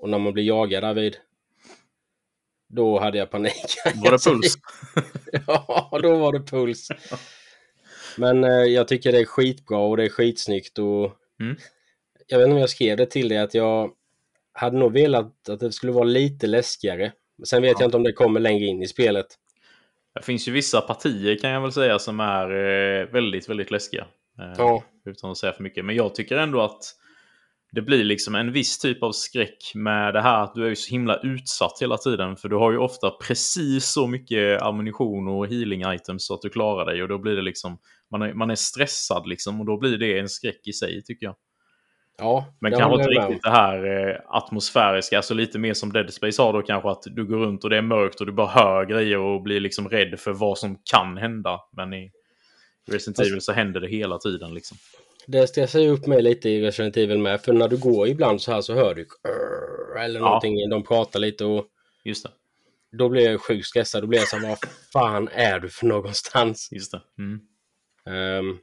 Och när man blir jagad där vid. Då hade jag panik. Var det puls? *laughs* ja, då var det puls. Men eh, jag tycker det är skitbra och det är skitsnyggt och Mm. jag vet inte om jag skrev det till dig att jag hade nog velat att det skulle vara lite läskigare. Sen vet Ja. jag inte om det kommer längre in i spelet. Det finns ju vissa partier kan jag väl säga som är eh, väldigt, väldigt läskiga. Eh, Ja, Utan att säga för mycket. Men jag tycker ändå att det blir liksom en viss typ av skräck med det här att du är ju så himla utsatt hela tiden. För du har ju ofta precis så mycket ammunition och healing items så att du klarar dig. Och då blir det liksom, man är, man är stressad liksom. Och då blir det en skräck i sig tycker jag. Ja. Men kanske inte riktigt det här eh, atmosfäriska, alltså lite mer som Dead Space har då kanske att du går runt och det är mörkt och du bara hör grejer och blir liksom rädd för vad som kan hända. Men i Resident Evil så händer det hela tiden liksom. Det stressar ju upp mig lite i Resident Evil med. För när du går ibland så här så hör du eller Ja. någonting. De pratar lite och Just det. då blir jag sjukt stressad. Då blir jag så här, vad fan är du för någonstans? Just det. Mm. Ehm,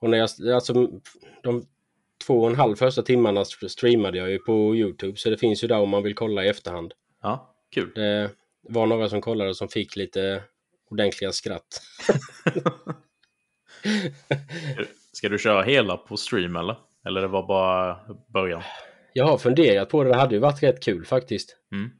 och när jag, alltså de två och en halv första timmarna streamade jag ju på Youtube. Så det finns ju där om man vill kolla i efterhand. Ja, kul. Det var några som kollade som fick lite ordentliga skratt. *laughs* Ska du köra hela på stream eller? Eller det var bara början? Jag har funderat på det. Det hade ju varit rätt kul faktiskt. Mm.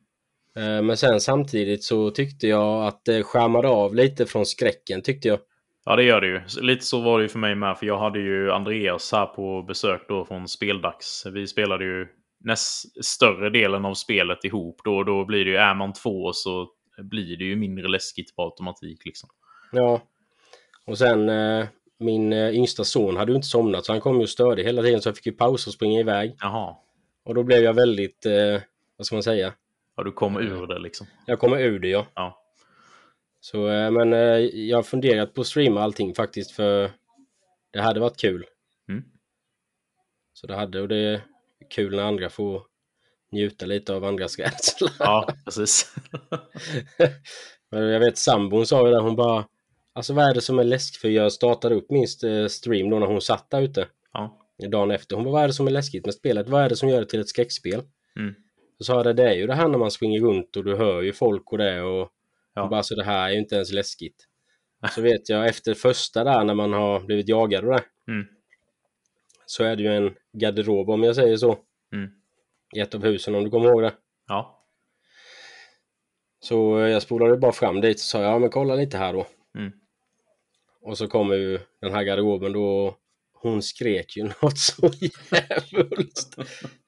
Eh, Men sen samtidigt så tyckte jag att det skärmade av lite från skräcken tyckte jag. Ja, det gör det ju. Lite så var det ju för mig med. För jag hade ju Andreas här på besök då från Speldags. Vi spelade ju näst större delen av spelet ihop. Då, då blir det ju, är man två så blir det ju mindre läskigt på automatik liksom. Ja. Och sen eh, min eh, yngsta son hade ju inte somnat så han kom ju och störde hela tiden så jag fick ju pausa och springa iväg. Jaha. Och då blev jag väldigt, eh, vad ska man säga? Ja, du kom ur det liksom. Jag kommer ur det ja. Ja. Så, eh, men eh, jag har funderat på att streama allting faktiskt för det hade varit kul. Mm. Så det hade och det är kul när andra får njuta lite av andras *laughs* rädsla. Ja, precis. *laughs* Men jag vet sambon sa ju det, hon bara Alltså vad är det som är läskigt? För jag startade upp min eh, stream då när hon satt där ute ja. dagen efter. Hon bara, vad är det som är läskigt med spelet? Vad är det som gör det till ett skräckspel? Mm. Så sa jag det, det är ju det här när man springer runt och du hör ju folk och det och Ja. bara, så det här är ju inte ens läskigt. *laughs* Så vet jag efter första där när man har blivit jagad och det Mm. så är det ju en garderob om jag säger så. Mm. I ett av husen om du kommer ihåg det. Ja. Så jag spolade bara fram dit och sa ja men kolla lite här då. Mm. Och så kommer ju den här garderoben då hon skrek ju *laughs* något så jävligt.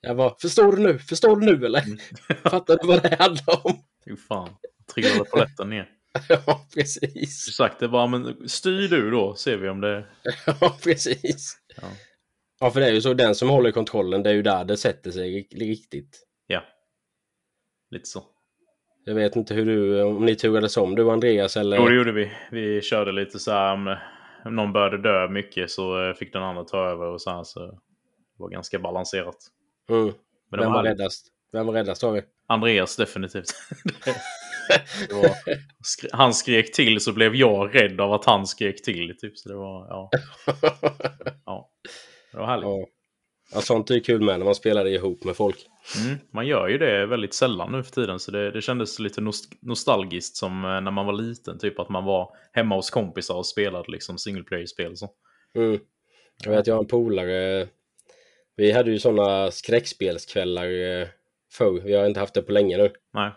Jag bara, förstår du nu? Förstår du nu eller? Mm. *laughs* Fattar du vad det handlar om? Fy fan. Trillade polletten ner. *laughs* ja, precis. Sagt det bara, men styr du då, ser vi om det... *laughs* Ja, precis. Ja. Ja, för det är ju så, den som håller kontrollen, det är ju där det sätter sig ri- riktigt. Ja. Lite så. Jag vet inte hur du, om ni turades om, du och Andreas eller? Jo, det gjorde vi. Vi körde lite så här om någon började dö mycket så eh, fick den andra ta över och så här. Så det var ganska balanserat. Mm. Men Vem var var räddast? Vem var räddast av er? Andreas definitivt. *laughs* *laughs* var, han skrek till så blev jag rädd av att han skrek till. Typ. Så det var, ja, *laughs* ja. Det var härligt. ja. ja, sånt är kul med när man spelar ihop med folk. Mm, man gör ju det väldigt sällan nu för tiden. Så det, det kändes lite nost- nostalgiskt som eh, när man var liten. Typ att man var hemma hos kompisar och spelade liksom single player-spel. Så. Mm. Jag vet, jag har en polare. Vi hade ju sådana skräckspelskvällar eh, förr. Vi har inte haft det på länge nu. Nej.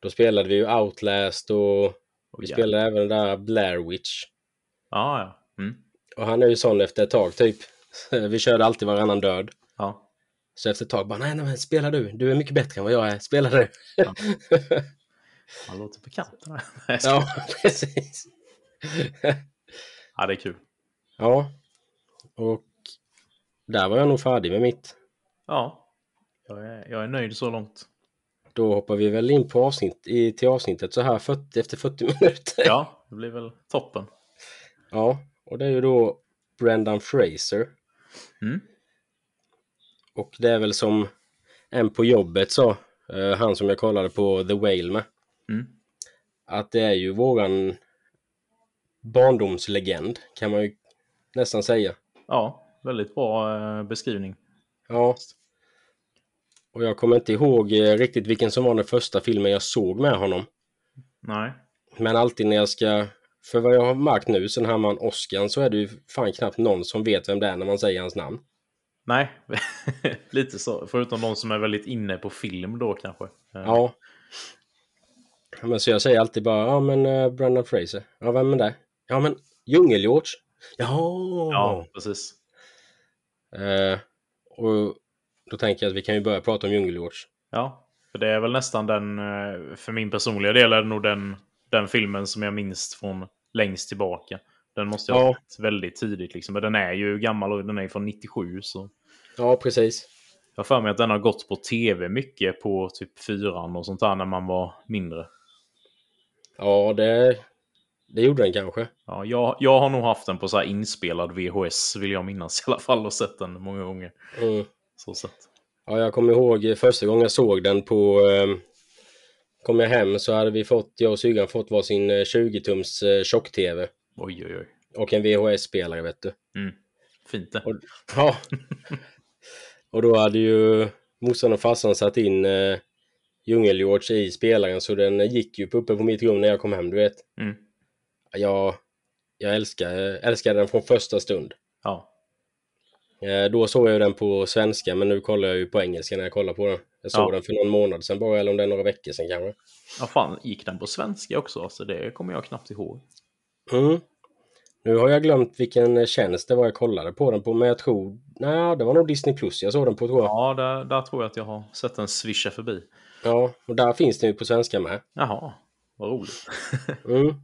Då spelade vi ju Outlast och Och vi ja. spelade även den där Blair Witch. Ja, ja. Mm. Och han är ju sån efter ett tag typ. *laughs* Vi körde alltid varannan död. ja. Så efter ett tag bara, nej, nej spela du. Du är mycket bättre än vad jag är. Spela du. Ja. *laughs* Han låter bekant. *laughs* Ja, precis. ja, det är kul. ja, och där var jag nog färdig med mitt. Ja, jag är, jag är nöjd så långt. Då hoppar vi väl in på avsnitt, i, till avsnittet så här 40, efter 40 *laughs* minuter. Ja, det blir väl toppen. Ja, och det är ju då Brendan Fraser. Mm. Och det är väl som en på jobbet sa, eh, han som jag kollade på The Whale med, Mm. att det är ju våran barndomslegend kan man ju nästan säga. Ja, väldigt bra eh, beskrivning. Ja. Och jag kommer inte ihåg eh, riktigt vilken som var den första filmen jag såg med honom. Nej. Men alltid när jag ska... För vad jag har märkt nu sen här man Oscar så är det ju fan knappt någon som vet vem det är när man säger hans namn. Nej, *laughs* lite så. Förutom de som är väldigt inne på film då kanske. Eh, Ja. Men så jag säger alltid bara, ja men uh, Brendan Fraser. Ja, vem är det? Ja men Djungel-George. Jaha! Ja, precis. Eh, och då tänker jag att vi kan ju börja prata om Djungel-George. Ja, för det är väl nästan den, eh, för min personliga del är det nog den, den filmen som jag minns från längst tillbaka. Den måste jag ha Ja. sett väldigt tidigt liksom. Men den är ju gammal och den är från 97 så. Ja, precis. Jag har för mig att den har gått på tv mycket på typ fyran och sånt där när man var mindre. Ja, det, det gjorde den kanske. Ja, jag, jag har nog haft den på så här inspelad VHS vill jag minnas i alla fall och sett den många gånger. Mm. Så sett. Ja, jag kommer ihåg första gången jag såg den på... Eh, kom jag hem så hade vi fått, jag och syrran fått varsin eh, 20-tums eh, tjock-tv. Oj, oj, oj. Och en VHS-spelare, vet du. Mm. Fint det. Och, *laughs* ja. och då hade ju morsan och farsan satt in eh, Djungel-George i spelaren så den gick ju uppe på mitt rum när jag kom hem, du vet. Mm. Jag, jag älskar, älskar den från första stund. Ja. Eh, Då såg jag den på svenska men nu kollar jag ju på engelska när jag kollar på den. Jag såg Ja. den för någon månad sedan bara, eller om det är några veckor sedan kanske. Ja, fan, gick den på svenska också? Alltså, det kommer jag knappt ihåg. Mm. Nu har jag glömt vilken tjänst det var jag kollade på den på, men jag tror... Nej, det var nog Disney Plus jag såg den på tror jag. Ja, där, där tror jag att jag har sett den svischa förbi. Ja, och där finns den ju på svenska med. Jaha, vad roligt. *laughs* Mm.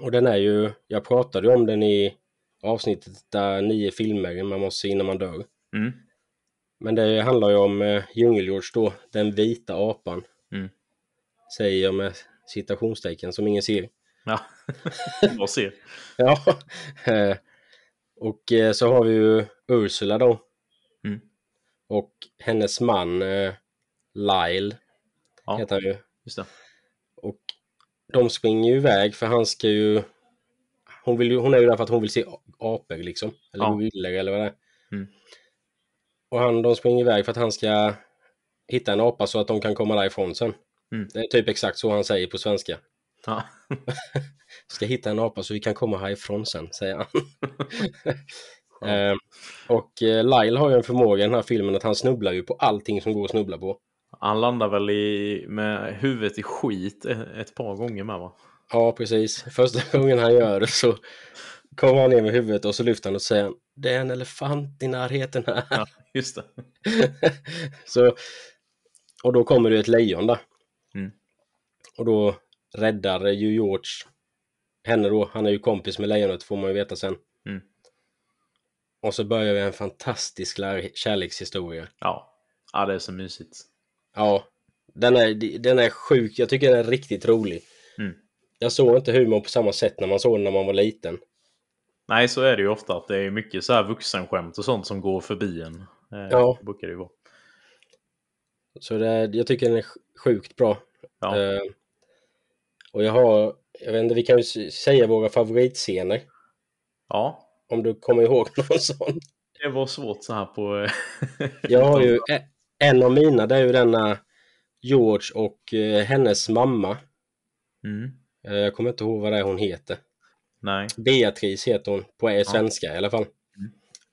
Och den är ju... Jag pratade ju om den i avsnittet där nio filmer man måste se innan man dör. Mm. Men det handlar ju om eh, Djungel-George då, den vita apan. Mm. Säger jag med citationstecken som ingen ser. Ja, *laughs* vad ser. Ja. eh, och eh, så har vi ju Ursula då. Mm. Och hennes man eh, Lyle Ja, heter han ju. just det. Och de springer ju iväg för han ska ju... Hon, vill ju, hon är ju där för att hon vill se apor liksom. Eller Ja. gorillor eller vad det är. Mm. Och han, de springer iväg för att han ska hitta en apa så att de kan komma därifrån sen. Mm. Det är typ exakt så han säger på svenska. Ja. *laughs* Ska hitta en apa så vi kan komma härifrån sen, säger han. *laughs* eh, och eh, Lyle har ju en förmåga i den här filmen att han snubblar ju på allting som går att snubbla på. Han landar väl i, med huvudet i skit ett, ett par gånger med va? Ja, precis. Första *laughs* gången han gör det så kommer han ner med huvudet och så lyfter han och säger det är en elefant i närheten här. Ja, just det. *laughs* så, och då kommer det ett lejon där. Mm. Och då räddar ju George henne då. Han är ju kompis med lejonet får man ju veta sen. Mm. Och så börjar vi en fantastisk kärlekshistoria. Ja. ja, det är så mysigt. Ja, den är, den är sjuk. Jag tycker den är riktigt rolig. Jag såg inte humor på samma sätt när man såg den när man var liten. Nej, så är det ju ofta att det är mycket så här vuxenskämt och sånt som går förbi en. Eh, Ja. brukar det ju vara. Så det, jag tycker den är sj- sjukt bra. Ja. Eh, och jag har, jag vet inte, vi kan ju säga våra favoritscener. ja, Om du kommer ihåg *laughs* någon sån. det var svårt så här på... eh, Jag har ju *laughs* e- en av mina, det är ju denna George och eh, hennes mamma. Mm. Eh, jag kommer inte ihåg vad det är hon heter. Nej. Beatrice heter hon på svenska i alla fall.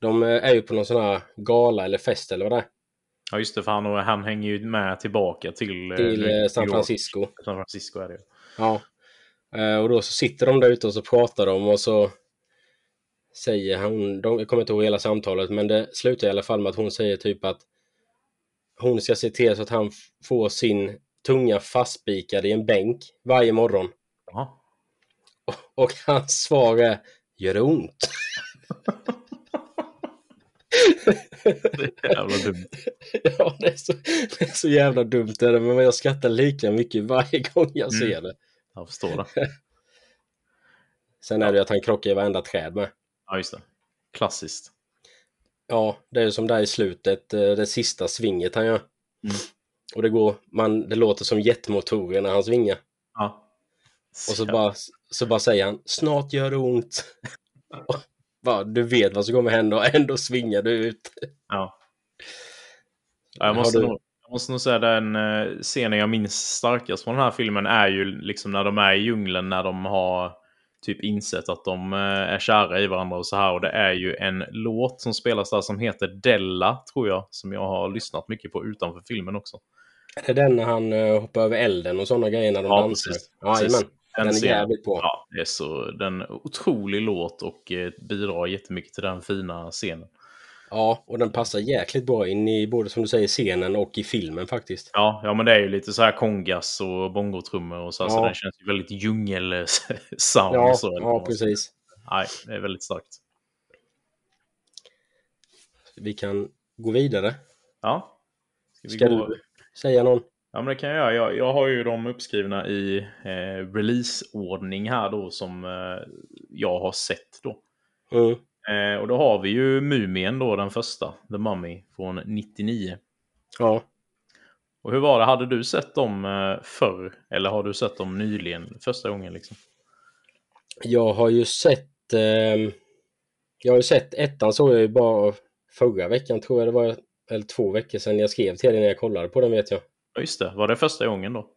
De eh, är ju på någon sån här gala eller fest eller vad det är. Ja, just det, för han, han hänger ju med tillbaka till... eh, Till San York. Francisco. San Francisco är det. Ja. Och då så sitter de där ute och så pratar de och så säger hon, de, jag kommer inte ihåg hela samtalet, men det slutar i alla fall med att hon säger typ att hon ska se till så att han får sin tunga fastspikad i en bänk varje morgon. Jaha. Och hans svar är Gör det ont? Det är jävla dumt. ja, det är, så, det är så jävla dumt är det, men jag skrattar lika mycket varje gång jag Mm. ser det. Jag förstår det. *laughs* Sen är det ju att han krockar i varenda träd med. Ja, just det. Klassiskt. Ja, det är ju som där i slutet, eh, det sista svinget han gör. Mm. Och det går, man, det låter som jetmotorer när han svingar. Och så bara, så bara säger han snart gör det ont. *laughs* bara, du vet vad som kommer hända och ändå svingar du ut. Ja. ja jag, måste nog, jag måste nog säga den eh, scenen jag minns starkast från den här filmen är ju liksom när de är i djungeln när de har typ insett att de eh, är kära i varandra och så här. Och det är ju en låt som spelas där som heter Della, tror jag, som jag har lyssnat mycket på utanför filmen också. Är det den när han uh, hoppar över elden och sådana grejer när de ja, dansar? Precis. Ja, precis. Den, är jävligt bra. Ja, det är så, den är otrolig låt och eh, bidrar jättemycket till den fina scenen. Ja, och den passar jäkligt bra in i både som du säger scenen och i filmen faktiskt. Ja, ja men det är ju lite så här kongas och bongotrummor och så, ja. så den känns ju väldigt djungel-sound. Ja, så, ja precis. Nej, det är väldigt starkt. Vi kan gå vidare. Ja. Ska, Ska gå... du säga någon? Ja, men det kan jag göra. Jag, jag har ju dem uppskrivna i eh, releaseordning här då som eh, jag har sett då. Mm. Eh, och då har vi ju Mumien då, den första, The Mummy, från 99. Ja. Och hur var det, hade du sett dem eh, förr? Eller har du sett dem nyligen, första gången liksom? Jag har ju sett... Eh, jag har ju sett ettan såg jag ju bara förra veckan tror jag det var. Eller två veckor sedan jag skrev till dig när jag kollade på den vet jag. Ja just det, var det första gången då?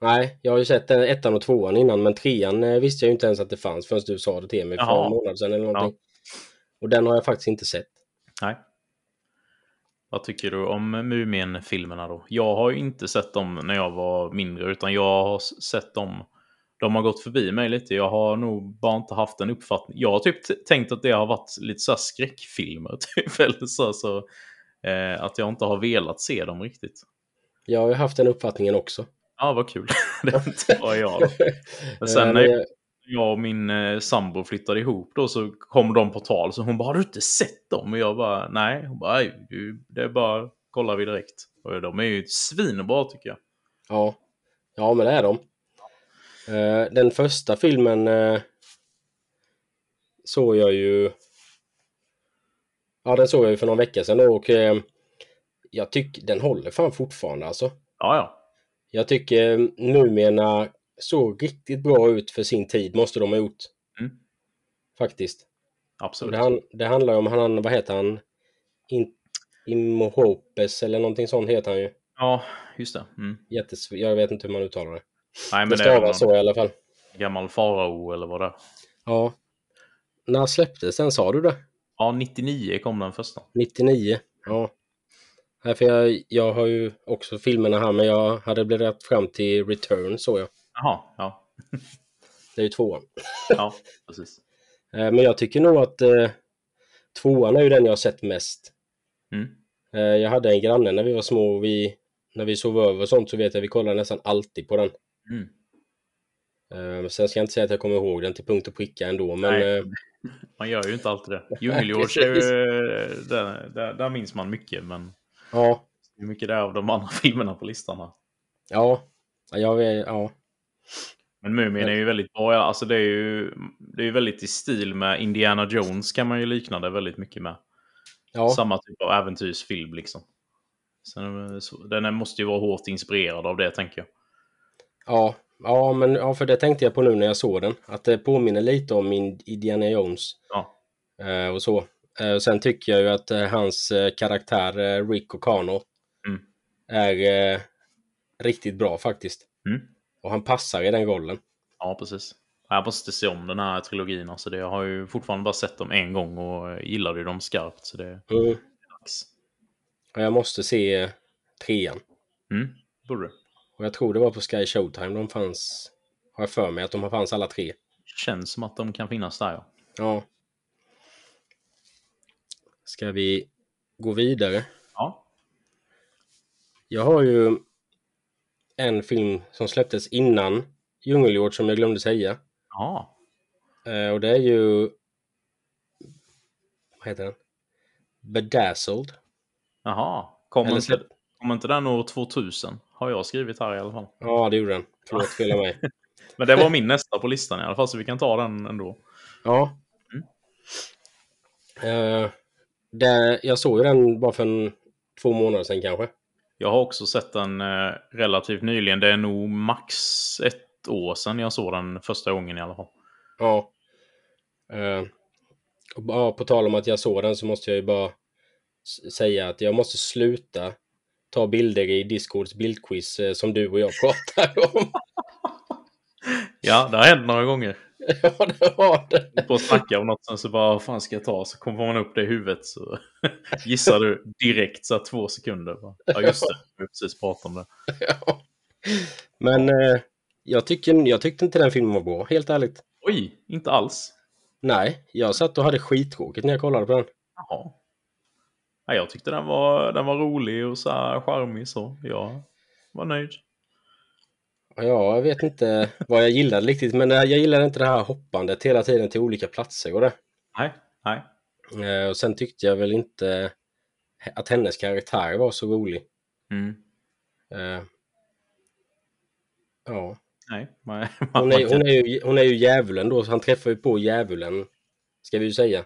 Nej, jag har ju sett ettan och tvåan innan men trean eh, visste jag ju inte ens att det fanns förrän du sa det till mig för en månad sedan eller någonting. Ja. Och den har jag faktiskt inte sett. Nej. Vad tycker du om Mumien-filmerna då? Jag har ju inte sett dem när jag var mindre, utan jag har sett dem. De har gått förbi mig lite. Jag har nog bara inte haft en uppfattning. Jag har typ tänkt att det har varit lite så skräckfilmer, *laughs* typ. Eller så, så eh, att jag inte har velat se dem riktigt. Jag har ju haft den uppfattningen också. Ja, vad kul. *laughs* det bara jag. *laughs* Men sen när, jag och min eh, sambo flyttade ihop då så kom de på tal. Så hon bara, har du inte sett dem? Och jag bara, nej. Hon bara, det är bara, kollar vi direkt. Och de är ju svinbra tycker jag. Ja, ja men det är de. Eh, den första filmen eh, såg jag ju... Ja, den såg jag ju för någon vecka sedan och eh, jag tycker den håller fan fortfarande alltså. Ja, ja. Jag tycker numera såg riktigt bra ut för sin tid, måste de ha gjort. Mm. Faktiskt. Absolut. Det, han, det, handlar om, han, vad heter han? In, Imhopes eller någonting sånt heter han ju. Ja, just det. Mm. Jättes, jag vet inte hur man uttalar det. Nej, men det stavas så i alla fall. Gammal farao eller vad det är. Ja. När släpptes den, sa du det? Ja, 99 kom den första. 99, ja. Nej, för jag, jag har ju också filmerna här, men jag hade blivit fram till Return, så jag. Jaha, ja. *laughs* det är ju tvåan. ja, precis. *laughs* Eh, men jag tycker nog att eh, tvåan är ju den jag har sett mest. Mm. Eh, jag hade en granne när vi var små och vi, när vi sov över och sånt så vet jag vi kollade nästan alltid på den. Mm. Eh, sen ska jag inte säga att jag kommer ihåg den till punkt och pricka ändå, men... Nej, eh, *laughs* man gör ju inte alltid det. Djungelgeorge är ju... Där, där, där minns man mycket, men... Ja. Hur mycket det är av de andra *laughs* filmerna på listan här. Ja. Jag vet, ja. Men Mumien är ju väldigt bra. Alltså det är ju det är väldigt i stil med Indiana Jones kan man ju likna det väldigt mycket med. Ja. Samma typ av äventyrsfilm liksom. Sen, den måste ju vara hårt inspirerad av det tänker jag. Ja, ja, men ja, för det tänkte jag på nu när jag såg den. Att det påminner lite om Indiana Jones. Ja. Eh, och så. Eh, sen tycker jag ju att eh, hans eh, karaktär eh, Rick O'Connor mm. är riktigt bra faktiskt. Mm. Och han passar i den rollen. Ja, precis. Jag måste se om den här trilogin. Alltså det, jag har ju fortfarande bara sett dem en gång och gillade dem skarpt. Så det mm. Och jag måste se trean. Mm, borde du. Och jag tror det var på Sky Showtime de fanns. Har jag för mig att de fanns alla tre. Känns som att de kan finnas där ja. Ja. Ska vi gå vidare? Ja. Jag har ju en film som släpptes innan Djungelhjort som jag glömde säga. Ja. Eh, och det är ju... Vad heter den? Bedazzled. Jaha. Kommer inte, släpp... kom inte den år 2000? Har jag skrivit här i alla fall. Ja, det gjorde den. Förlåt, fel mig. *laughs* Men det var min nästa på listan i alla fall, så vi kan ta den ändå. Ja. Mm. Uh, det, jag såg ju den bara för en, två månader sedan kanske. Jag har också sett den eh, relativt nyligen. Det är nog max ett år sedan jag såg den första gången i alla fall. Ja. Uh, och på tal om att jag såg den så måste jag ju bara säga att jag måste sluta ta bilder i Discords bildquiz eh, som du och jag *laughs* pratar om. ja, det har hänt några gånger. *laughs* ja, det har det. På att snacka om något, sen så bara, vad fan ska jag ta? Så kommer man upp det i huvudet så *laughs* gissar du direkt så två sekunder. Ja, just det. Vi har precis pratat om det. *laughs* ja. Men eh, jag, tycker, jag tyckte inte den filmen var bra, helt ärligt. Oj, inte alls. Nej, jag satt och hade skittråkigt när jag kollade på den. Jaha. Ja, jag tyckte den var, den var rolig och så här charmig så. Jag var nöjd. Ja, jag vet inte vad jag gillade riktigt, men jag gillade inte det här hoppandet hela tiden till olika platser och det. Nej, nej. Eh, och sen tyckte jag väl inte att hennes karaktär var så rolig. Mm. Uh, ja. Nej, *laughs* man, hon, är, hon, är ju, hon är ju djävulen då, så han träffar ju på djävulen. Ska vi ju säga.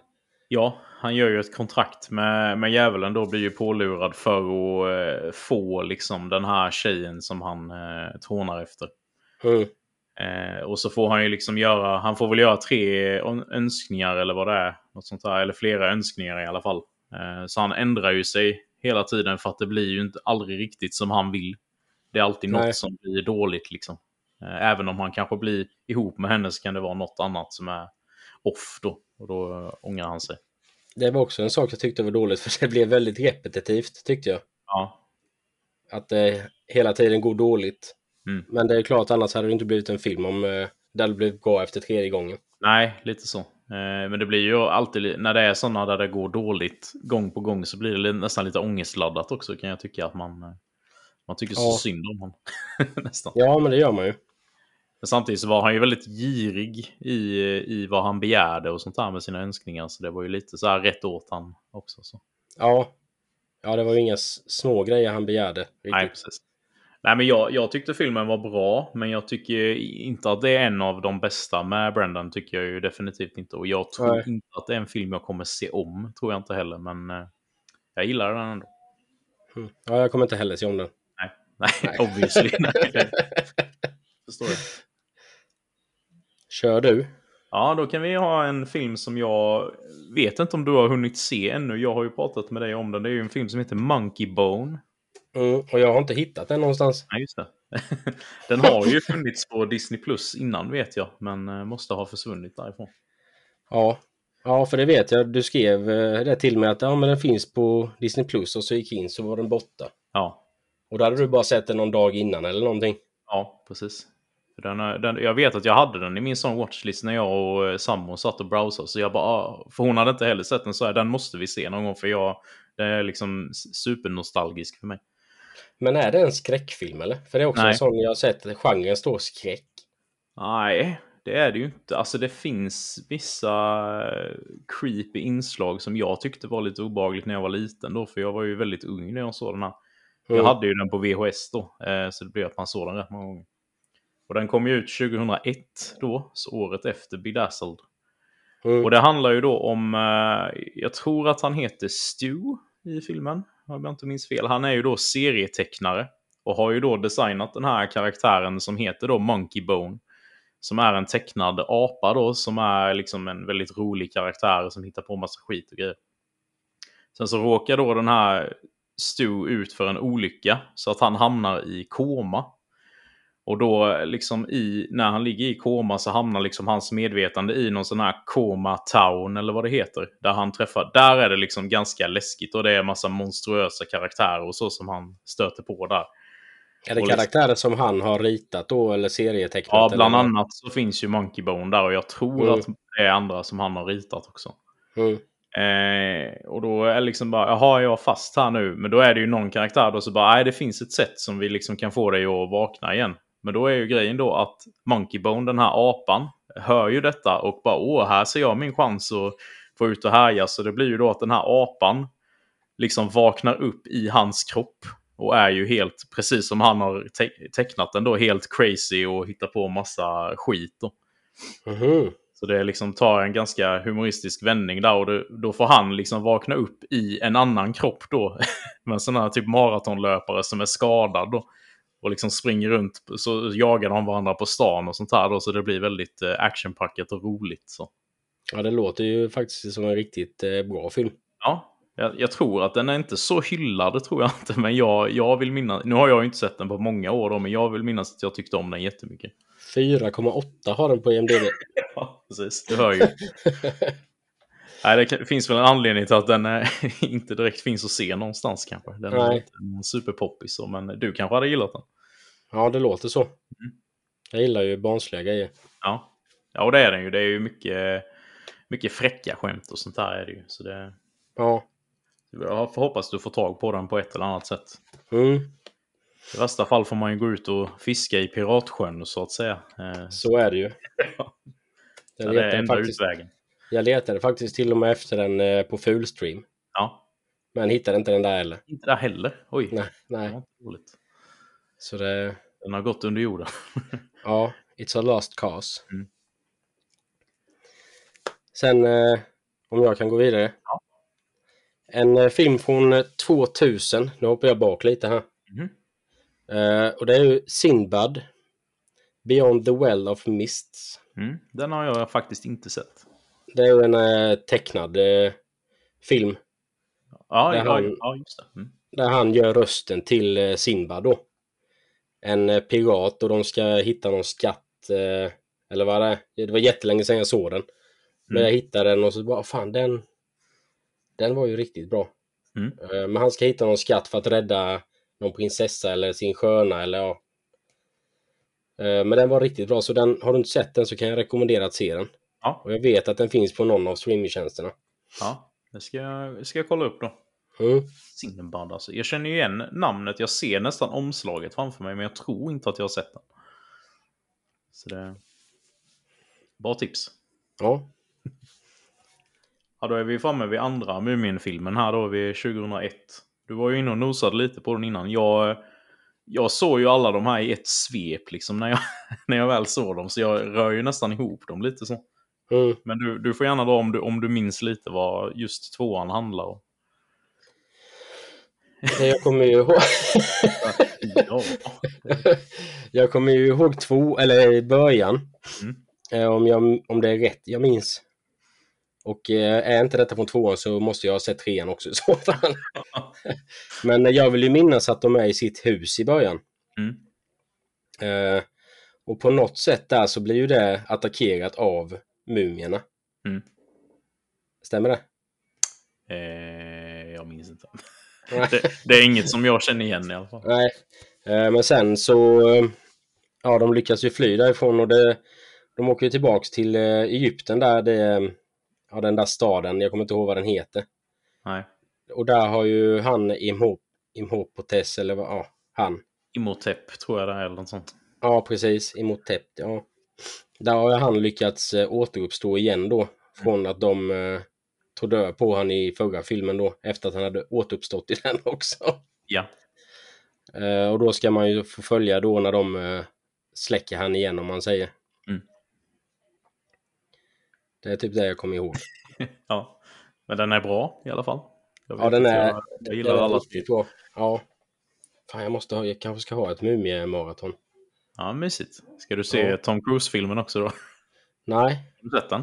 Ja, han gör ju ett kontrakt med, med djävulen då blir ju pålurad för att eh, få liksom den här tjejen som han eh, trånar efter. Mm. Eh, och så får han ju liksom göra, han får väl göra tre önskningar eller vad det är. Något sånt där, eller flera önskningar i alla fall. Eh, så han ändrar ju sig hela tiden för att det blir ju inte aldrig riktigt som han vill. Det är alltid Nej. något som blir dåligt liksom. Eh, även om han kanske blir ihop med henne så kan det vara något annat som är off då. Och då eh, ångrar han sig. Det var också en sak jag tyckte var dåligt *laughs* för det blev väldigt repetitivt tyckte jag. Ja. Att det hela tiden går dåligt. Mm. Men det är klart, annars hade det inte blivit en film om eh, det hade blivit bra efter tredje gången. Nej, lite så. Men det blir ju alltid, när det är sådana där det går dåligt gång på gång så blir det nästan lite ångestladdat också kan jag tycka att man, man tycker så ja. synd om honom. *laughs* nästan. Ja, men det gör man ju. Men samtidigt så var han ju väldigt girig i, i vad han begärde och sånt där med sina önskningar. Så det var ju lite så här rätt åt han också. Så. Ja. Ja, det var ju inga små grejer han begärde. Riktigt. Nej, precis. Nej, men jag, jag tyckte filmen var bra, men jag tycker inte att det är en av de bästa med Brendan. tycker jag ju definitivt inte. Och jag tror Nej. inte att det är en film jag kommer se om, tror jag inte heller. Men eh, jag gillar den ändå. Mm. Ja, jag kommer inte heller se om den. Nej, *laughs* Nej, Nej. obviously. Nej. *laughs* Förstår jag. Kör du. Ja, då kan vi ha en film som jag vet inte om du har hunnit se ännu. Jag har ju pratat med dig om den. Det är ju en film som heter Monkey Bone. Mm, och jag har inte hittat den någonstans. Nej, just det. *laughs* den har ju funnits på Disney Plus innan vet jag, men eh, måste ha försvunnit därifrån. Ja, ja för det vet jag. Du skrev eh, det till mig att ja, men den finns på Disney Plus och så gick in så var den borta. Ja. Och då hade du bara sett den någon dag innan eller någonting. Ja, precis. Den, den, jag vet att jag hade den i min sån watchlist när jag och eh, Sammo satt och browsade. Så jag bara, ah, för hon hade inte heller sett den, så här, den måste vi se någon gång för jag, den är liksom supernostalgisk för mig. Men är det en skräckfilm eller? För det är också Nej. en sån jag har sett, genren står skräck. Nej, det är det ju inte. Alltså det finns vissa eh, creepy inslag som jag tyckte var lite obagligt när jag var liten då, för jag var ju väldigt ung när jag såg den här. Mm. Jag hade ju den på VHS då, eh, så det blev att man såg den rätt många gånger. Och den kom ju ut 2001 då, så året efter Bedazzled. Mm. Och det handlar ju då om, eh, jag tror att han heter Stu i filmen, om jag inte minns fel. Han är ju då serietecknare och har ju då designat den här karaktären som heter då Monkey Bone. Som är en tecknad apa då, som är liksom en väldigt rolig karaktär som hittar på massa skit och grejer. Sen så råkar då den här Stu ut för en olycka så att han hamnar i koma och då liksom i, när han ligger i koma så hamnar liksom hans medvetande i någon sån här koma town eller vad det heter. Där han träffar, där är det liksom ganska läskigt och det är massa monstruösa karaktärer och så som han stöter på där. Är det liksom- karaktärer som han har ritat då eller serietecknat? Ja, bland eller? annat så finns ju Monkey Bone där och jag tror mm. att det är andra som han har ritat också. Mm. Eh, och då är det liksom bara, jaha, är jag fast här nu? Men då är det ju någon karaktär då så bara, nej det finns ett sätt som vi liksom kan få dig att vakna igen. Men då är ju grejen då att Monkey Bone, den här apan, hör ju detta och bara åh, här ser jag min chans att få ut och härja. Så det blir ju då att den här apan liksom vaknar upp i hans kropp och är ju helt, precis som han har te tecknat den då, helt crazy och hittar på massa skit. Då. Mm -hmm. Så det liksom tar en ganska humoristisk vändning där och det, då får han liksom vakna upp i en annan kropp då. *laughs* med en sån här typ maratonlöpare som är skadad då. Och liksom springer runt så jagar de varandra på stan och sånt här då, så det blir väldigt eh, actionpackat och roligt. Så. Ja, det låter ju faktiskt som en riktigt eh, bra film. Ja, jag, jag, tror att den är inte så hyllad, det tror jag inte. Men jag, jag vill minnas, nu har jag ju inte sett den på många år då, men jag vill minnas att jag tyckte om den jättemycket. 4,8 har den på IMDb. *laughs* ja, precis. Du hör ju. *laughs* Nej, det finns väl en anledning till att den är, *laughs* inte direkt finns att se någonstans kanske. Den är inte superpoppis, men du kanske hade gillat den? Ja, det låter så. Mm. Jag gillar ju barnsliga grejer. Ja. ja, och det är den ju. Det är ju mycket, mycket fräcka skämt och sånt där är det ju. Så det... Ja. Jag hoppas du får tag på den på ett eller annat sätt. Mm. I värsta fall får man ju gå ut och fiska i Piratsjön så att säga. Eh, så är det ju. *laughs* det är enda faktiskt... utvägen. Jag letade faktiskt till och med efter den eh, på Fullstream. Ja. Men hittade inte den där heller. Inte där heller? Oj. Nej. nej. Så det... Den har gått under jorden. *laughs* ja, it's a lost cause. Mm. Sen, eh, om jag kan gå vidare. Ja. En eh, film från 2000. Nu hoppar jag bak lite här. Mm. Och det är ju Sinbad. Beyond the Well of Mists. Mm. Den har jag faktiskt inte sett. Det är en eh, tecknad eh, film. Ja, där, ja, han, ja, just det. Mm. där han gör rösten till eh, Sinbad då. En pirat och de ska hitta någon skatt. Eller vad det är. Det var jättelänge sedan jag såg den. Men mm. jag hittade den och så bara, fan den... Den var ju riktigt bra. Mm. Men han ska hitta någon skatt för att rädda någon prinsessa eller sin sköna eller ja. Men den var riktigt bra så den, har du inte sett den så kan jag rekommendera att se den. Ja. Och jag vet att den finns på någon av streamingtjänsterna. Ja, det ska jag, ska jag kolla upp då. Mm. Sinbad alltså. Jag känner ju igen namnet. Jag ser nästan omslaget framför mig, men jag tror inte att jag har sett den. Så det... Bra tips. Ja. Ja, då är vi framme vid andra Mumin-filmen här då, vid 2001. Du var ju inne och nosade lite på den innan. Jag, jag såg ju alla de här i ett svep liksom när jag, *laughs* när jag väl såg dem, så jag rör ju nästan ihop dem lite så. Mm. Men du, du får gärna dra om du, om du minns lite vad just tvåan handlar om. Det jag kommer ju ihåg... *laughs* ja. jag kommer ju ihåg två, eller i början. Mm. Eh, om, jag, om det är rätt jag minns. Och eh, är inte detta från tvåan så måste jag ha sett trean också i så fall. *laughs* Men jag vill ju minnas att de är i sitt hus i början. Mm. Eh, och på något sätt där så blir ju det attackerat av mumierna. Mm. Stämmer det? Eh, jag minns inte. det, det, är inget som jag känner igen i alla fall. Nej, eh, men sen så eh, ja, de lyckas ju fly därifrån och det, de åker ju tillbaks till eh, Egypten där det, ja, den där staden, jag kommer inte ihåg vad den heter. Nej. Och där har ju han Imhop, Imhopotes eller vad, ja, han. Imhotep tror jag det är eller något sånt. Ja, precis. Imhotep, ja. Där har han lyckats eh, återuppstå igen då. Från att de eh, tog död på han i förra filmen då. Efter att han hade återuppstått i *laughs* den också. Ja. Eh, och då ska man ju få följa då när de släcker han igen om man säger. Mm. Det är typ det jag kommer ihåg. *laughs* ja. Men den är bra i alla fall. ja, den är... Jag, jag gillar alla. Bra. Ja. Fan, jag måste ha, jag kanske ska ha ett mumie-maraton. Ja, mysigt. Ska du se ja. Tom Cruise-filmen också då? Nej. Har du sett den?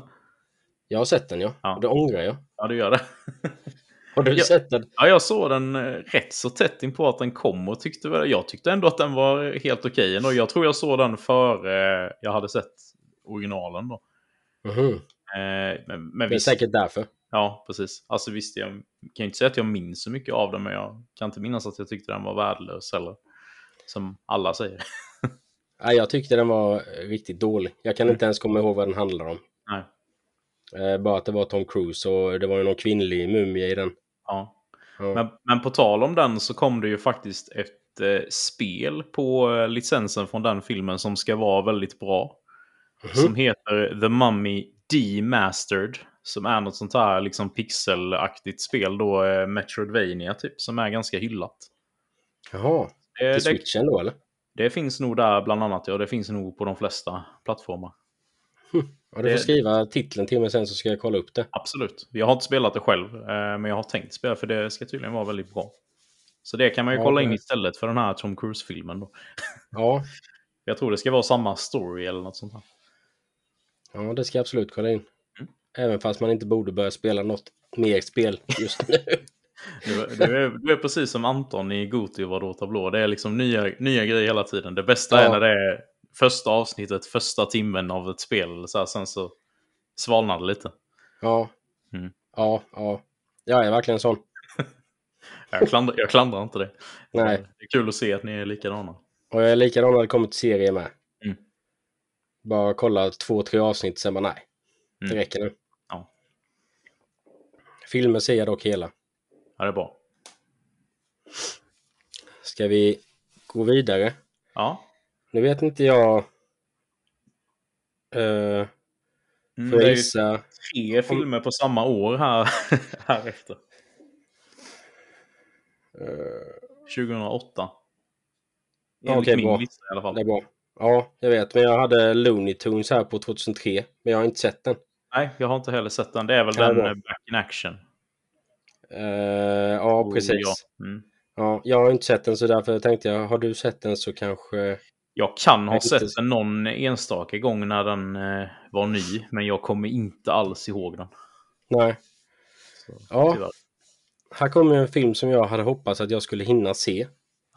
Jag har sett den, ja. ja. Det ångrar jag. Ja, du gör det. *laughs* har du jag, sett den? Ja, jag såg den eh, rätt så tätt in på att den kom och tyckte väl, jag tyckte ändå att den var helt okej. Okay. Jag tror jag såg den före jag hade sett originalen då. Mm -hmm. men, men det är visst, säkert därför. Ja, precis. Alltså visst, jag kan inte säga att jag minns så mycket av den, men jag kan inte minnas att jag tyckte den var värdelös eller som alla säger. *laughs* Nej, jag tyckte den var riktigt dålig. Jag kan inte ens komma ihåg vad den handlar om. Nej. Eh, bara att det var Tom Cruise och det var ju någon kvinnlig mumie i den. Ja. ja. Men, men på tal om den så kom det ju faktiskt ett eh, spel på eh, licensen från den filmen som ska vara väldigt bra. Mhm. Som heter The Mummy Demastered. Som är något sånt här liksom pixelaktigt spel då, eh, Metroidvania typ, som är ganska hyllat. Jaha. Eh, Till switchen då eller? Det finns nog där bland annat, ja. Det finns nog på de flesta plattformar. *laughs* Ja, du får skriva titeln till mig sen så ska jag kolla upp det. Absolut. Jag har inte spelat det själv, eh, men jag har tänkt spela för det ska tydligen vara väldigt bra. Så det kan man ju Ja, kolla in det- istället för den här Tom Cruise-filmen då. *laughs* Ja, Jag tror det ska vara samma story eller något sånt här. ja, det ska jag absolut kolla in. Mm. Även fast man inte borde börja spela något mer spel just nu. *laughs* Du, du, är, du är precis som Anton i Goti var då tablå. Det är liksom nya, nya grejer hela tiden. Det bästa Ja. är när det är första avsnittet, första timmen av ett spel. Så här, sen så svalnar det lite. Ja, Mm. ja, ja. Jag är verkligen sån. *laughs* Jag klandrar, jag klandrar inte det. Nej. Det är kul att se att ni är likadana. Och jag är likadan när det kommer till serier med. Mm. Bara kolla två, tre avsnitt, sen bara nej. Det Mm. räcker nu. Ja. Filmer ser jag dock hela. Ja, det är bra. Ska vi gå vidare? Ja. Nu vet inte jag... Uh, Mm, det är gissa? tre filmer på samma år här, *laughs* här efter. Eh, 2008. Ja, Enligt okej, min bra. lista i alla fall. det är bra. Ja, jag vet. Men jag hade Looney Tunes här på 2003. Men jag har inte sett den. Nej, jag har inte heller sett den. Det är väl Ja, den eh, Back in Action. Eh, ja, Oh, precis. Ja. Mm. Ja, jag har inte sett den så därför tänkte jag, har du sett den så kanske... Jag kan ha Jag sett inte- den någon enstaka gång när den eh, var ny, men jag kommer inte alls ihåg den. Nej. Så, Ja. tyvärr. Här kommer en film som jag hade hoppats att jag skulle hinna se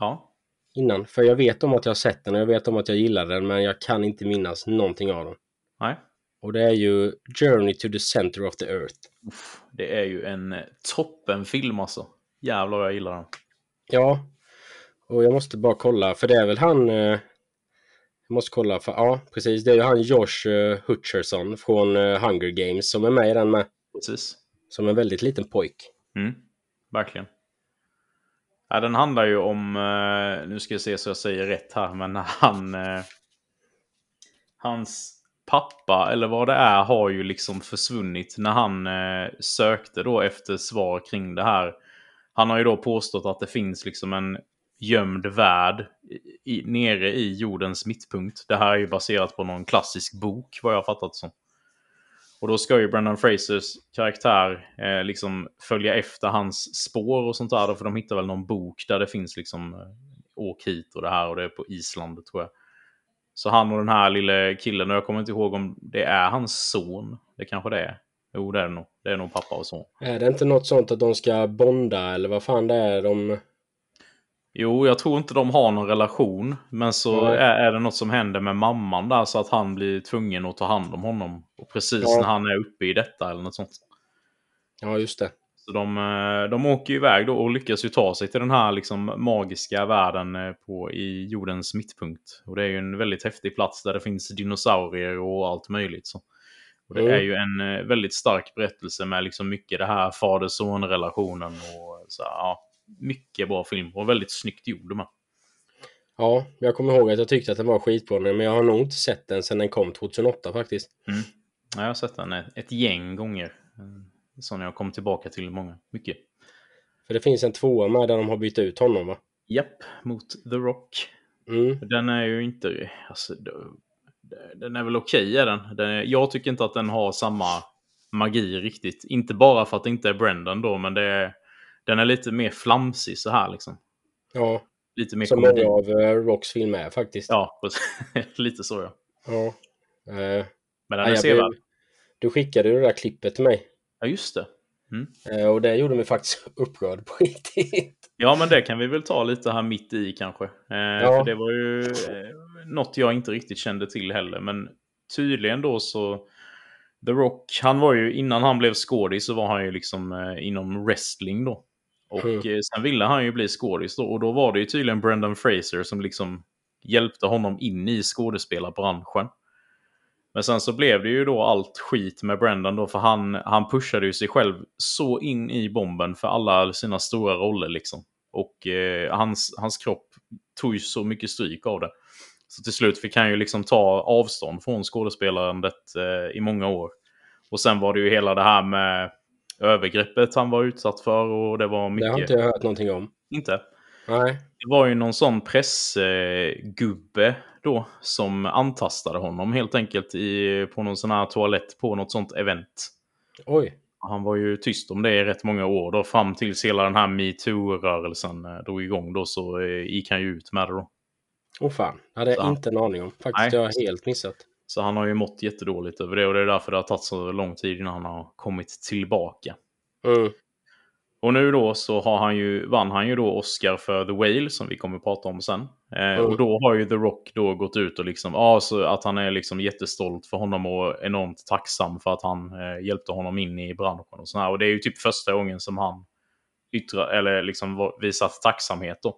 ja. innan. För jag vet om att jag har sett den och jag vet om att jag gillar den men jag kan inte minnas någonting av den. Nej. Och det är ju Journey to the Center of the Earth. Uff, det är ju en eh, toppenfilm alltså. Jävlar vad jag gillar den. Ja, och jag måste bara kolla för det är väl han... Eh, jag måste kolla för ja, precis. Det är ju han Josh eh, Hutcherson från eh, Hunger Games som är med i den med. Precis. Som en väldigt liten pojk. Mm. Verkligen. Ja, den handlar ju om, eh, nu ska jag se så jag säger rätt här, men *laughs* han... Eh, hans pappa, eller vad det är, har ju liksom försvunnit när han eh, sökte då efter svar kring det här. Han har ju då påstått att det finns liksom en gömd värld i, nere i jordens mittpunkt. Det här är ju baserat på någon klassisk bok, vad jag har fattat som. Och då ska ju Brendan Frasers karaktär eh, liksom följa efter hans spår och sånt där. Då, för de hittar väl någon bok där det finns liksom eh, åk hit och det här och det är på Island tror jag. Så han och den här lille killen, och jag kommer inte ihåg om det är hans son. Det kanske det är. Jo, det är det nog. Det är nog pappa och son. Är det inte något sånt att de ska bonda eller vad fan det är de... Jo, jag tror inte de har någon relation. Men så är, är det något som händer med mamman där så att han blir tvungen att ta hand om honom. Och precis Ja. när han är uppe i detta eller något sånt. Ja, just det. Så de, eh, de åker iväg då och lyckas ju ta sig till den här liksom magiska världen eh, på, i jordens mittpunkt. Och det är ju en väldigt häftig plats där det finns dinosaurier och allt möjligt. Så. Och det Mm. är ju en eh, väldigt stark berättelse med liksom mycket det här fader-son-relationen och så, här, ja, mycket bra film och väldigt snyggt gjord med. Ja, jag kommer ihåg att jag tyckte att den var skitbra men jag har nog inte sett den sedan den kom 2008 faktiskt. Ja, jag har sett den ett, ett gäng gånger. Som jag kom tillbaka till många. Mycket. För det finns en tvåa med där de har bytt ut honom va? Japp, mot The Rock. Mm. Den är ju inte... Alltså, den är väl okej är den. den är, jag tycker inte att den har samma magi riktigt. Inte bara för att det inte är Brendan då, men det är, den är lite mer flamsig så här liksom. Ja, Lite mer som komedi. många av eh, Rocks filmer är faktiskt. Ja, *laughs* lite så ja. Ja. Eh, Men den är jag sevärd. Du skickade ju det där klippet till mig. Ja, just det. Eh, och det gjorde mig faktiskt *laughs* upprörd på riktigt. Ja, men det kan vi väl ta lite här mitt i kanske. Eh, För det var ju eh, något jag inte riktigt kände till heller. Men tydligen då så... The Rock, han var ju innan han blev skådis så var han ju liksom eh, inom wrestling då. Och Mm. eh, sen ville han ju bli skådis då. Och då var det ju tydligen Brendan Fraser som liksom hjälpte honom in i skådespelarbranschen. Men sen så blev det ju då allt skit med Brendan då, för han, han pushade ju sig själv så in i bomben för alla sina stora roller liksom. Och eh, hans, hans kropp tog ju så mycket stryk av det. Så till slut fick han ju liksom ta avstånd från skådespelarandet eh, i många år. Och sen var det ju hela det här med övergreppet han var utsatt för och det var Det mycket... har inte jag hört någonting om. inte. Nej. Det var ju någon sån pressgubbe då som antastade honom helt enkelt i, på någon sån här toalett på något sånt event. Oj. Han var ju tyst om det i rätt många år då, fram tills hela den här metoo-rörelsen eh, drog igång då så eh, gick han ju ut med det då. Åh oh, fan, hade jag inte en aning om. Faktiskt, Nej. det har jag helt missat. Så han har ju mått jättedåligt över det och det är därför det har tagit så lång tid innan han har kommit tillbaka. Mm. Och nu då så har han ju, vann han ju då Oscar för The Whale som vi kommer att prata om sen. Eh. Och då har ju The Rock då gått ut och liksom, ja, så att han är liksom jättestolt för honom och enormt tacksam för att han eh, hjälpte honom in i branschen och sådär. Och det är ju typ första gången som han yttrar, eller liksom visat tacksamhet då.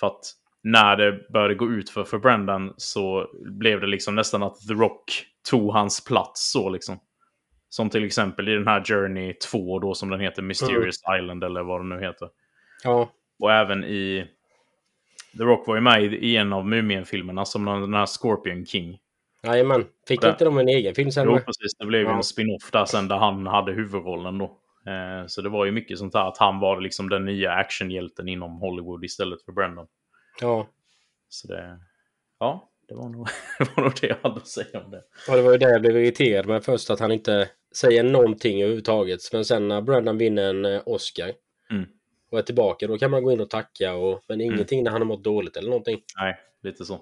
För att när det började gå ut för, för Brendan så blev det liksom nästan att The Rock tog hans plats så liksom. Som till exempel i den här Journey 2 då som den heter Mysterious Island eller vad den nu heter. Ja, Och även i... The Rock var ju med i, en av Mumien-filmerna som den här Scorpion King. jajamän. Fick Där. inte de en egen film sen? Jo, precis. Det blev ju Ja. en spin-off där sen där han hade huvudrollen då. Eh, så det var ju mycket sånt här att han var liksom den nya actionhjälten inom Hollywood istället för Brendan. Ja. Så det... Ja, det var nog, *laughs* det var nog det jag hade att säga om det. Och det var ju det jag blev irriterad med först, att han inte säger någonting överhuvudtaget. Men sen när Brendan vinner en eh, Oscar Mm. och är tillbaka, då kan man gå in och tacka. Och, men ingenting när han har mått dåligt eller någonting. Nej, lite så.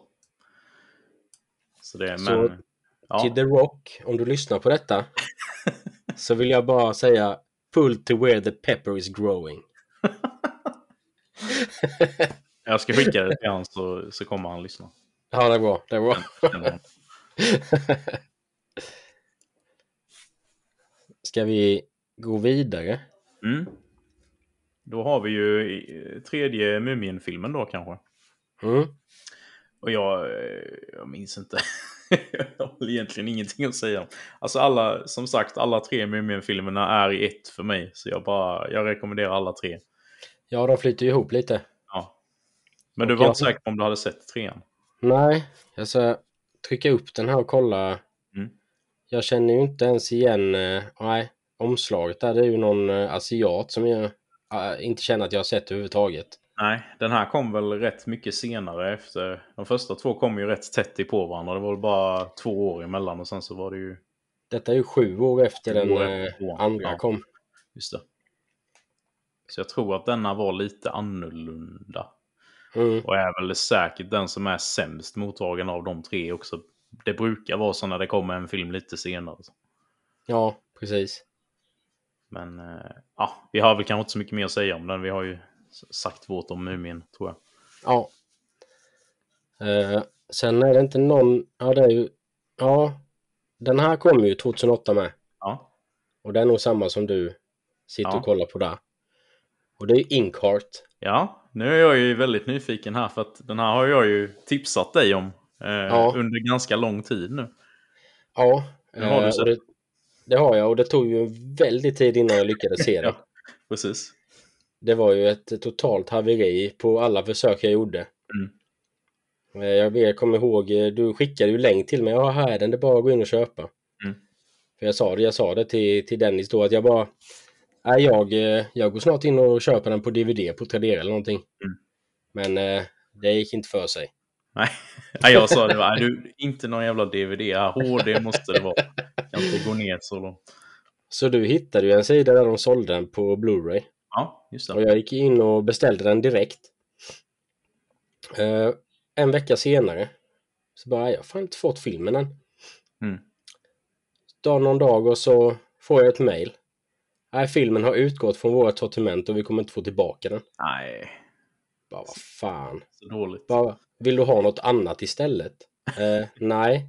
Så det, Så men... Ja. Till The Rock, om du lyssnar på detta, *laughs* så vill jag bara säga pull to where the pepper is growing. *laughs* Jag ska skicka det till honom så, så kommer han lyssna. Ja, det är bra. Det är bra. *laughs* Ska vi gå vidare? Mm. Då har vi ju i- tredje Mumien-filmen då kanske. Mm. Och jag, eh, jag minns inte. *laughs* jag har egentligen ingenting att säga. Alltså alla, som sagt, alla tre Mumien-filmerna är i ett för mig. Så jag bara, jag rekommenderar alla tre. Ja, de flyter ihop lite. Ja. Men du Och var jag- inte säker om du hade sett trean? Nej, jag ska trycka upp den här och kolla. Mm. Jag känner ju inte ens igen, eh, nej, omslaget där. Det är ju någon eh, asiat som jag eh, inte känner att jag har sett överhuvudtaget. Nej, den här kom väl rätt mycket senare efter. De första två kom ju rätt tätt i på varandra. Det var väl bara två år emellan och sen så var det ju... Detta är ju sju år efter den år efter andra ja. kom. Just det. Så jag tror att denna var lite annorlunda. Mm. Och är väl säkert den som är sämst mottagen av de tre också. Det brukar vara så när det kommer en film lite senare. Ja, precis. Men eh, ja, vi har väl kanske inte så mycket mer att säga om den. Vi har ju sagt vårt om Mumien, tror jag. Ja. Eh, sen är det inte någon, ja det är ju, ja, den här kom ju 2008 med. Ja, Och det är nog samma som du sitter Ja. och kollar på där. Och det är ju Inkheart. ja nu är jag ju väldigt nyfiken här för att den här har jag ju tipsat dig om eh, Ja. under ganska lång tid nu. Ja, Den har du eh, sett. och det, det har jag och det tog ju en väldig tid innan jag lyckades se *laughs* den. Ja. Precis. Det var ju ett totalt haveri på alla försök jag gjorde. Mm. Eh, Jag jag kommer ihåg, eh, du skickade ju länk till mig. Ja, här är den, det är bara att gå in och köpa. Mm. För jag sa det, jag sa det till, till Dennis då att jag bara Nej, jag, eh, jag går snart in och köper den på DVD på Tradera eller någonting. Mm. Men eh, det gick inte för sig. Nej, *laughs* jag sa det. var, Du, inte någon jävla DVD. HD måste det vara. Kan inte gå ner så långt. Så du hittade ju en sida där de sålde den på Blu-ray. Ja, just Och det. jag gick in och beställde den direkt. Eh, en vecka senare så bara, jag har fan inte fått filmen än. Mm. Dag någon dag och så får jag ett mail. Nej, filmen har utgått från vårt sortiment och vi kommer inte få tillbaka den. Nej, Bara, vad fan. så dåligt. Bara, vill du ha något annat istället? Eh, nej,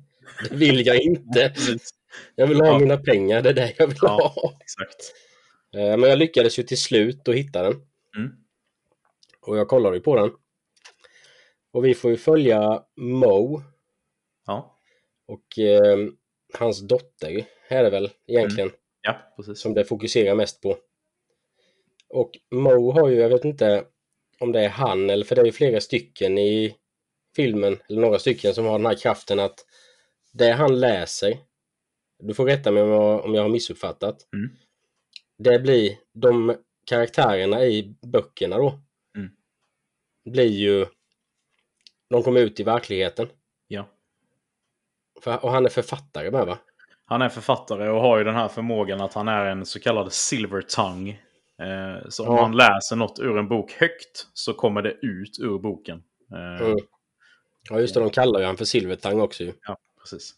det vill jag inte. *laughs* Jag vill ha mina pengar, det är det jag vill Ja. ha. Exakt. Eh, men jag lyckades ju till slut att hitta den. Mm. Och jag kollade ju på den. Och vi får ju följa Mo Ja, och eh, hans dotter är det väl egentligen ja precis. som det fokuserar mest på. Och Mo har ju, jag vet inte om det är han eller för det är ju flera stycken i filmen, eller några stycken som har den här kraften att det han läser, du får rätta mig om jag, om jag har missuppfattat, Mm. det blir de karaktärerna i böckerna då, Mm. blir ju, de kommer ut i verkligheten. Ja. För, och han är författare med va? Han är författare och har ju den här förmågan att han är en så kallad silver tongue. Eh, så om Ja. man läser något ur en bok högt så kommer det ut ur boken. Eh, Mm. Ja, just det. De kallar ju han för Silvertang också ju. Ja, precis.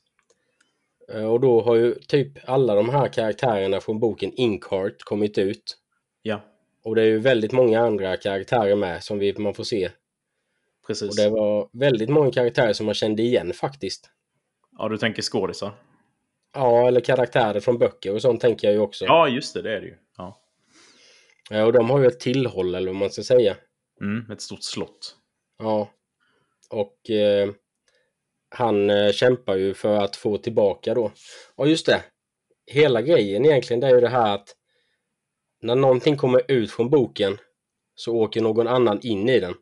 Eh, Och då har ju typ alla de här karaktärerna från boken Inkheart kommit ut. Ja, Och det är ju väldigt många andra karaktärer med som vi, man får se. precis. Och det var väldigt många karaktärer som man kände igen faktiskt. Ja, du tänker skådisar? Ja, eller karaktärer från böcker och sånt tänker jag ju också. Ja, just det. Det är det ju. Ja. Eh, Och de har ju ett tillhåll eller vad man ska säga. Mm, ett stort slott. Ja. Och eh, han eh, kämpar ju för att få tillbaka då. Och just det. Hela grejen egentligen det är ju det här att när någonting kommer ut från boken så åker någon annan in i den.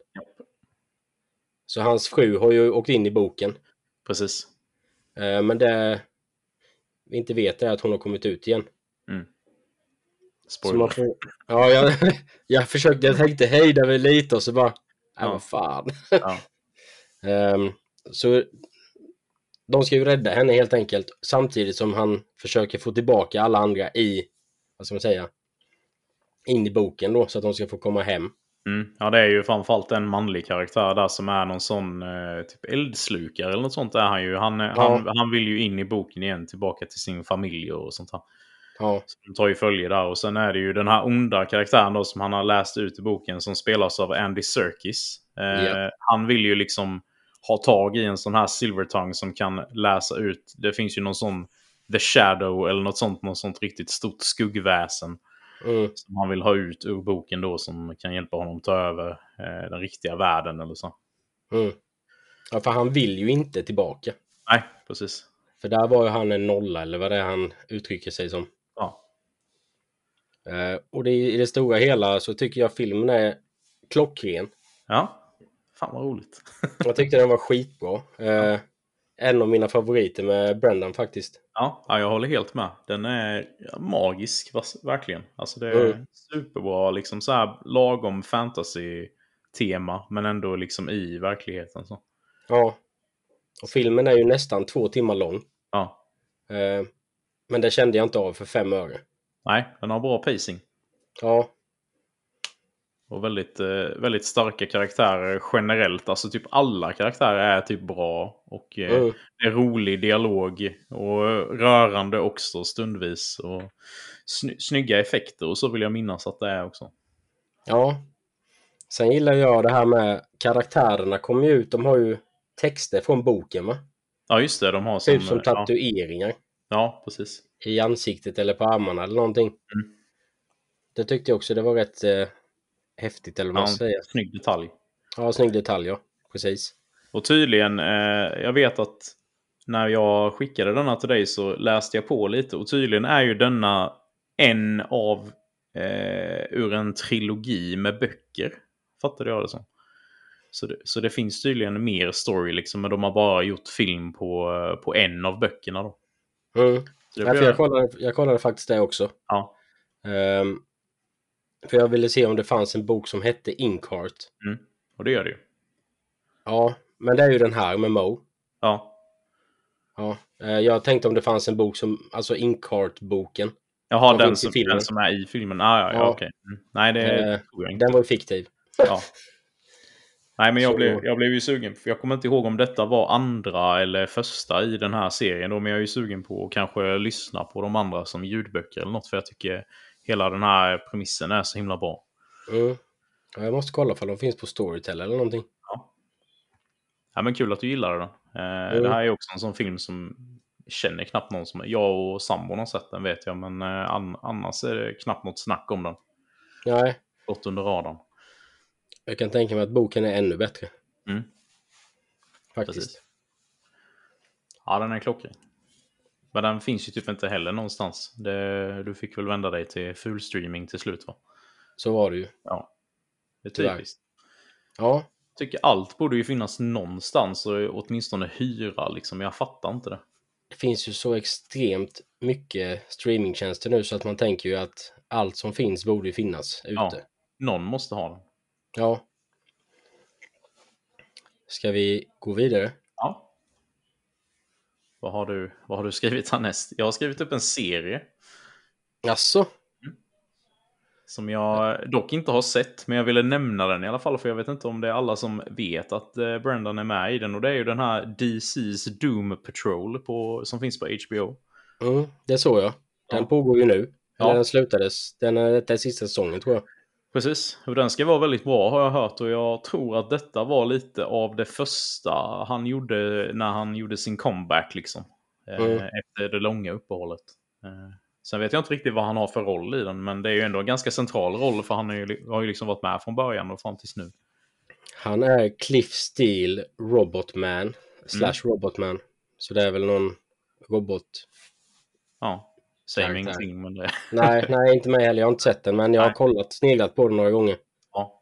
Så hans fru har ju åkt in i boken. Precis. Eh, men det vi inte vet är att hon har kommit ut igen. Så Spoiler. man får, ja, jag, *laughs* jag försökte, jag tänkte hejda mig lite och så bara, ja Ja. vad fan. Ja. *laughs* Ehm, så de ska ju rädda henne helt enkelt samtidigt som han försöker få tillbaka alla andra i, vad ska man säga, in i boken då så att de ska få komma hem. Mm. Ja, det är ju framförallt en manlig karaktär där som är någon sån eh, typ eldslukare eller något sånt är han ju. Han, eh, han, han vill ju in i boken igen, tillbaka till sin familj och sånt här. Ja, Så de tar ju följe där. Och sen är det ju den här onda karaktären då som han har läst ut i boken som spelas av Andy Serkis. Eh, Ja. Han vill ju liksom ha tag i en sån här silvertongue som kan läsa ut. Det finns ju någon sån The Shadow eller något sånt, något sånt riktigt stort skuggväsen. Mm, Som han vill ha ut ur boken då som kan hjälpa honom ta över eh, den riktiga världen eller så. mm. ja, för han vill ju inte tillbaka. Nej, precis. För där var ju han en nolla eller vad det är han uttrycker sig som. Ja, Eh, och det, i det stora hela så tycker jag filmen är klockren. ja. fan vad roligt. *laughs* Jag tyckte den var skitbra. Eh, en av mina favoriter med Brendan faktiskt. Ja, ja, jag håller helt med. Den är magisk, verkligen. Alltså det är Mm. superbra, liksom så här lagom fantasy-tema, men ändå liksom i verkligheten. Så. Ja. Och filmen är ju nästan två timmar lång. Ja. Eh, men det kände jag inte av för fem öre. Nej, den har bra pacing. Ja, Och väldigt, eh, väldigt starka karaktärer generellt. Alltså typ alla karaktärer är typ bra. Och eh, mm, det är rolig dialog. Och rörande också stundvis. Och sny- snygga effekter och så vill jag minnas att det är också. ja. Sen gillar jag det här med karaktärerna kommer ju ut. De har ju texter från boken va? Ja, just det. De har som... Typ som ja, tatueringar ja, precis. i ansiktet eller på armarna eller någonting. Mm. Det tyckte jag också det var rätt eh, häftigt eller vad man Ja, säga. snygg detalj. Ja, snygg detalj ja. Precis. Och tydligen, eh, jag vet att när jag skickade denna till dig så läste jag på lite och tydligen är ju denna en av eh, ur en trilogi med böcker. Fattade jag det som. Så det, så det finns tydligen mer story liksom, men de har bara gjort film på, eh, på en av böckerna då. Mm. Jag, kollade, jag kollade faktiskt det också. ja, Ehm, för jag ville se om det fanns en bok som hette Inkheart. och det gör det ju. Ja, men det är ju den här med Mo. Ja. Ja, eh, jag tänkte om det fanns en bok som, alltså Inkheart-boken. Jaha, Som den som, filmen. den som är i filmen. Ah, ja, ja, Ja. okej. Mm. Nej, det Eh, tror jag inte. Den var ju fiktiv. Ja. Nej, men jag Så- blev, jag blev ju sugen. För jag kommer inte ihåg om detta var andra eller första i den här serien. Då, men jag är ju sugen på att kanske lyssna på de andra som ljudböcker eller något. För jag tycker hela den här premissen är så himla bra. Mm. Ja, jag måste kolla om de finns på Storytel eller någonting. Ja, men kul att du gillar den. Eh, Mm. Det här är också en sån film som känner knappt någon som... Jag och sambon har sett den vet jag, men eh, an, annars är det knappt något snack om den. Nej, Gått under radarn. jag kan tänka mig att boken är ännu bättre. Mm. Faktiskt. Precis. Ja, den är klockren. Men den finns ju typ inte heller någonstans. Det, du fick väl vända dig till full streaming till slut va? Så var det ju. Ja. Det är Tyvärr. typiskt. Ja, Jag tycker allt borde ju finnas någonstans och åtminstone hyra liksom. Jag fattar inte det. det finns ju så extremt mycket streamingtjänster nu så att man tänker ju att allt som finns borde ju finnas ute. Ja. Någon måste ha den. Ja. Ska vi gå vidare? Ja. Vad har, du, vad har du skrivit härnäst? Jag har skrivit upp en serie Jaså? som jag dock inte har sett, men jag ville nämna den i alla fall, för jag vet inte om det är alla som vet att eh, Brendan är med i den. Och det är ju den här DC's Doom Patrol på, som finns på HBO. Mm, det såg jag. Den Ja. pågår ju nu. Ja. Den slutades. Den är, detta är sista säsongen tror jag. Precis, och den ska vara väldigt bra har jag hört och jag tror att detta var lite av det första han gjorde när han gjorde sin comeback liksom. Eh, Mm. Efter det långa uppehållet. Eh, Sen vet jag inte riktigt vad han har för roll i den, men det är ju ändå en ganska central roll för han ju, har ju liksom varit med från början och fram tills nu. Han är Cliff Steele Robotman. Slash Robotman. Så det är väl någon robot. Ja, säger mig ingenting men det... Nej, *laughs* nej, inte mig heller. Jag har inte sett den, men jag har Nej. kollat, sneglat på den några gånger. Ja.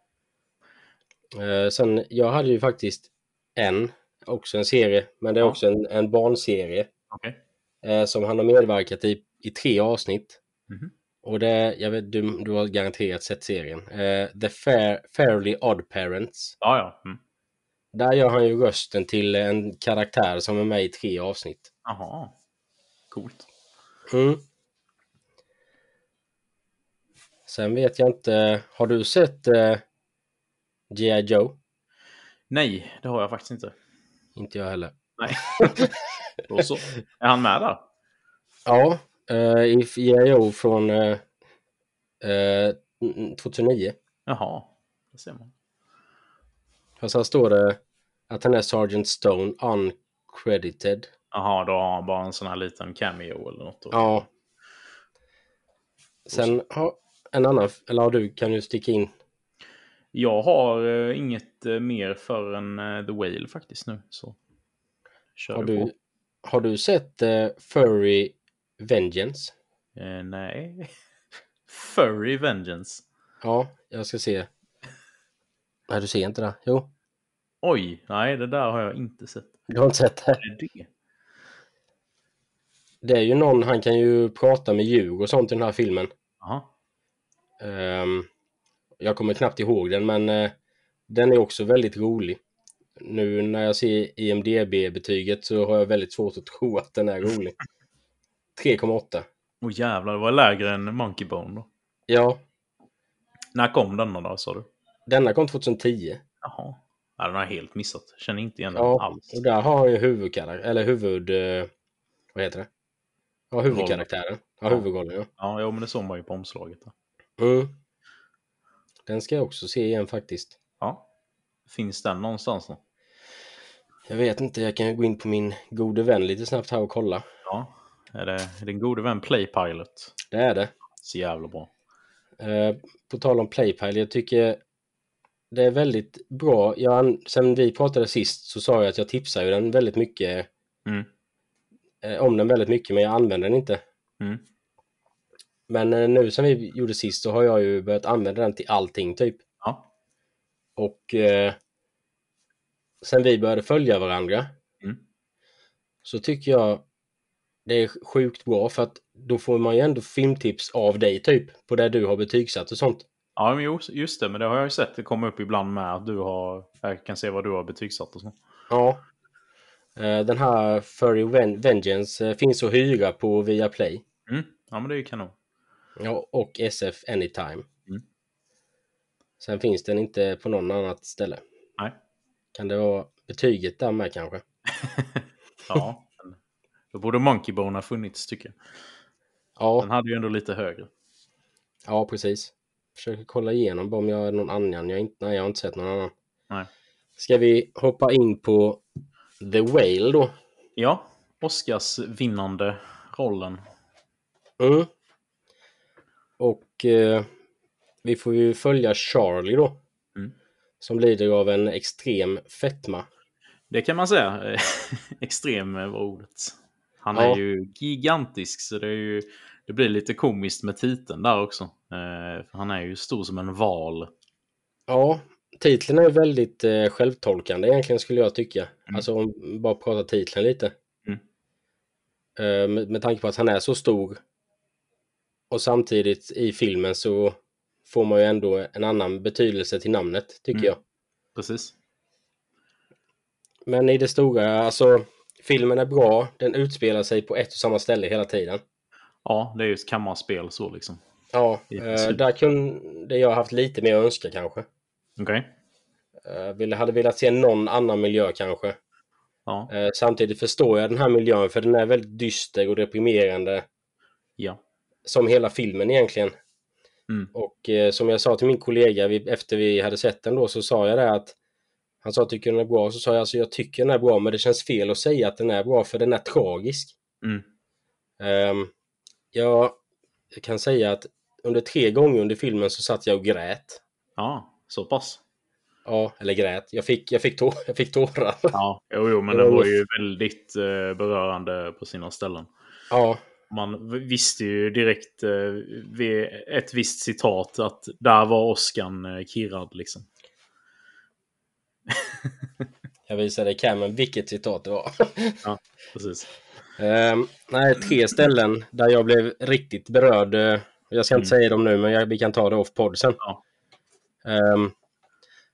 Eh, sen, jag hade ju faktiskt en, också en serie, men det är Ja. också en, en barnserie Okej. eh, som han har medverkat i i tre avsnitt. Mhm. Och det, jag vet, du, du har garanterat sett serien. Eh, The Fair, Fairly Odd Parents. Ja, ja. Mm. Där gör han ju rösten till en karaktär som är med i tre avsnitt. Jaha. Coolt. Mm. Sen vet jag inte, har du sett eh, G.I. Joe? Nej, det har jag faktiskt inte. Inte jag heller. Nej. *laughs* Då så. Är han med där? Ja, eh, i G.I. Joe från eh, eh, 2009. Jaha. Det ser man. Fast här står det att han är Sergeant Stone uncredited. Jaha, då har han bara en sån här liten cameo eller något. då. Ja. Sen har en annan, eller har du, kan du sticka in? Jag har eh, inget eh, mer förrän eh, The Whale faktiskt nu. Så kör Har du på. har du sett eh, Furry Vengeance? Nej. *laughs* Furry Vengeance. Ja, jag ska se. Nej, du ser inte det? Jo, Oj, nej det där har jag inte sett. du har inte sett det? Är det? Det är ju någon, han kan ju prata med djur och sånt i den här filmen. Jaha. Ehm, jag kommer knappt ihåg den, men eh, den är också väldigt rolig. Nu när jag ser IMDB-betyget så har jag väldigt svårt att tro att den är rolig. 3,8. Åh jävlar, det var lägre än Monkey Bone då. Ja, När kom denna då, sa du? denna kom 2010. Jaha. Ja, den har jag helt missat. Känner inte igen den Ja, alls. och där har han ju huvudkaraktär, eller huvud... eh, Vad heter det? Ja, huvudkaraktären. Ja, huvudrollen, ja. Ja, jo, men det såg man ju på omslaget. Där. Mm. Den ska jag också se igen faktiskt. Ja. Finns den någonstans då? Jag vet inte, jag kan gå in på min gode vän lite snabbt här och kolla. Ja. Är det är din gode vän Playpilot? Det är det. Så jävla bra. Eh, på tal om Playpile, jag tycker det är väldigt bra. Jag, sen vi pratade sist så sa jag att jag tipsar ju den väldigt mycket, Mm. eh, om den väldigt mycket, men jag använder den inte. Mm. Men eh, nu som vi gjorde sist så har jag ju börjat använda den till allting typ. Ja. Och eh, sen vi började följa varandra Mm. så tycker jag det är sjukt bra för att då får man ju ändå filmtips av dig typ på det du har betygsatt och sånt. Ja, men just det. Men det har jag ju sett. Det kommer upp ibland med att du har... Jag kan se vad du har betygsatt och så. Ja. Eh, Den här Furry Ven- Vengeance eh, finns att hyra på Viaplay. Mm. Ja, men det är ju kanon. Ja, och SF Anytime. Mm. Sen finns den inte på någon annat ställe. Nej. Kan det vara betyget där med kanske? *laughs* Ja. Då borde Monkey Bone ha funnits, tycker jag. Ja, Den hade ju ändå lite högre. ja precis. Försöker kolla igenom bara om jag har någon annan. Jag, inte, nej, jag har inte sett någon annan. Nej. Ska vi hoppa in på The Whale då? Ja, Oscars vinnande rollen. Mm. Och eh, vi får ju följa Charlie då. Mm. Som lider av en extrem fetma. Det kan man säga. *laughs* Extrem var ordet. Han Ja. är ju gigantisk, så det, är ju, det blir lite komiskt med titeln där också. Eh, han är ju stor som en val. Ja, titeln är väldigt eh, självtolkande egentligen skulle jag tycka. Mm. Alltså om bara prata titeln lite. Mm. Eh, med, med tanke på att han är så stor. Och samtidigt i filmen så får man ju ändå en annan betydelse till namnet tycker Mm. jag. Precis. Men i det stora, alltså Filmen är bra, den utspelar sig på ett och samma ställe hela tiden. Ja, det är ju ett kammarspel så liksom. Ja, eh, där kunde jag haft lite mer önska kanske. Okej. Eh, ville, hade velat se någon annan miljö kanske. Ja. Eh, samtidigt förstår jag den här miljön för den är väldigt dyster och deprimerande. Ja. Som hela filmen egentligen. Mm. Och eh, som jag sa till min kollega vi, efter vi hade sett den då så sa jag det att han sa tycker den är bra så sa jag alltså jag tycker den är bra men det känns fel att säga att den är bra för den är tragisk. Mm. Ehm, jag kan säga att under tre gånger under filmen så satt jag och grät. Ja, så pass. Ja, eller grät. Jag fick, jag fick, tår, *laughs* jag fick tårar. Ja, jo, jo men Det var den var ju- ju väldigt eh, berörande på sina ställen. Ja, Man visste ju direkt eh, vid ett visst citat att där var Oscan eh, kirrad liksom. *laughs* jag visade Cameron vilket citat det var. Precis. *laughs* Ehm, nej, tre ställen där jag blev riktigt berörd. Eh, Jag ska inte Mm. säga dem nu, men jag, vi kan ta det off podd sen. Ja. Ehm,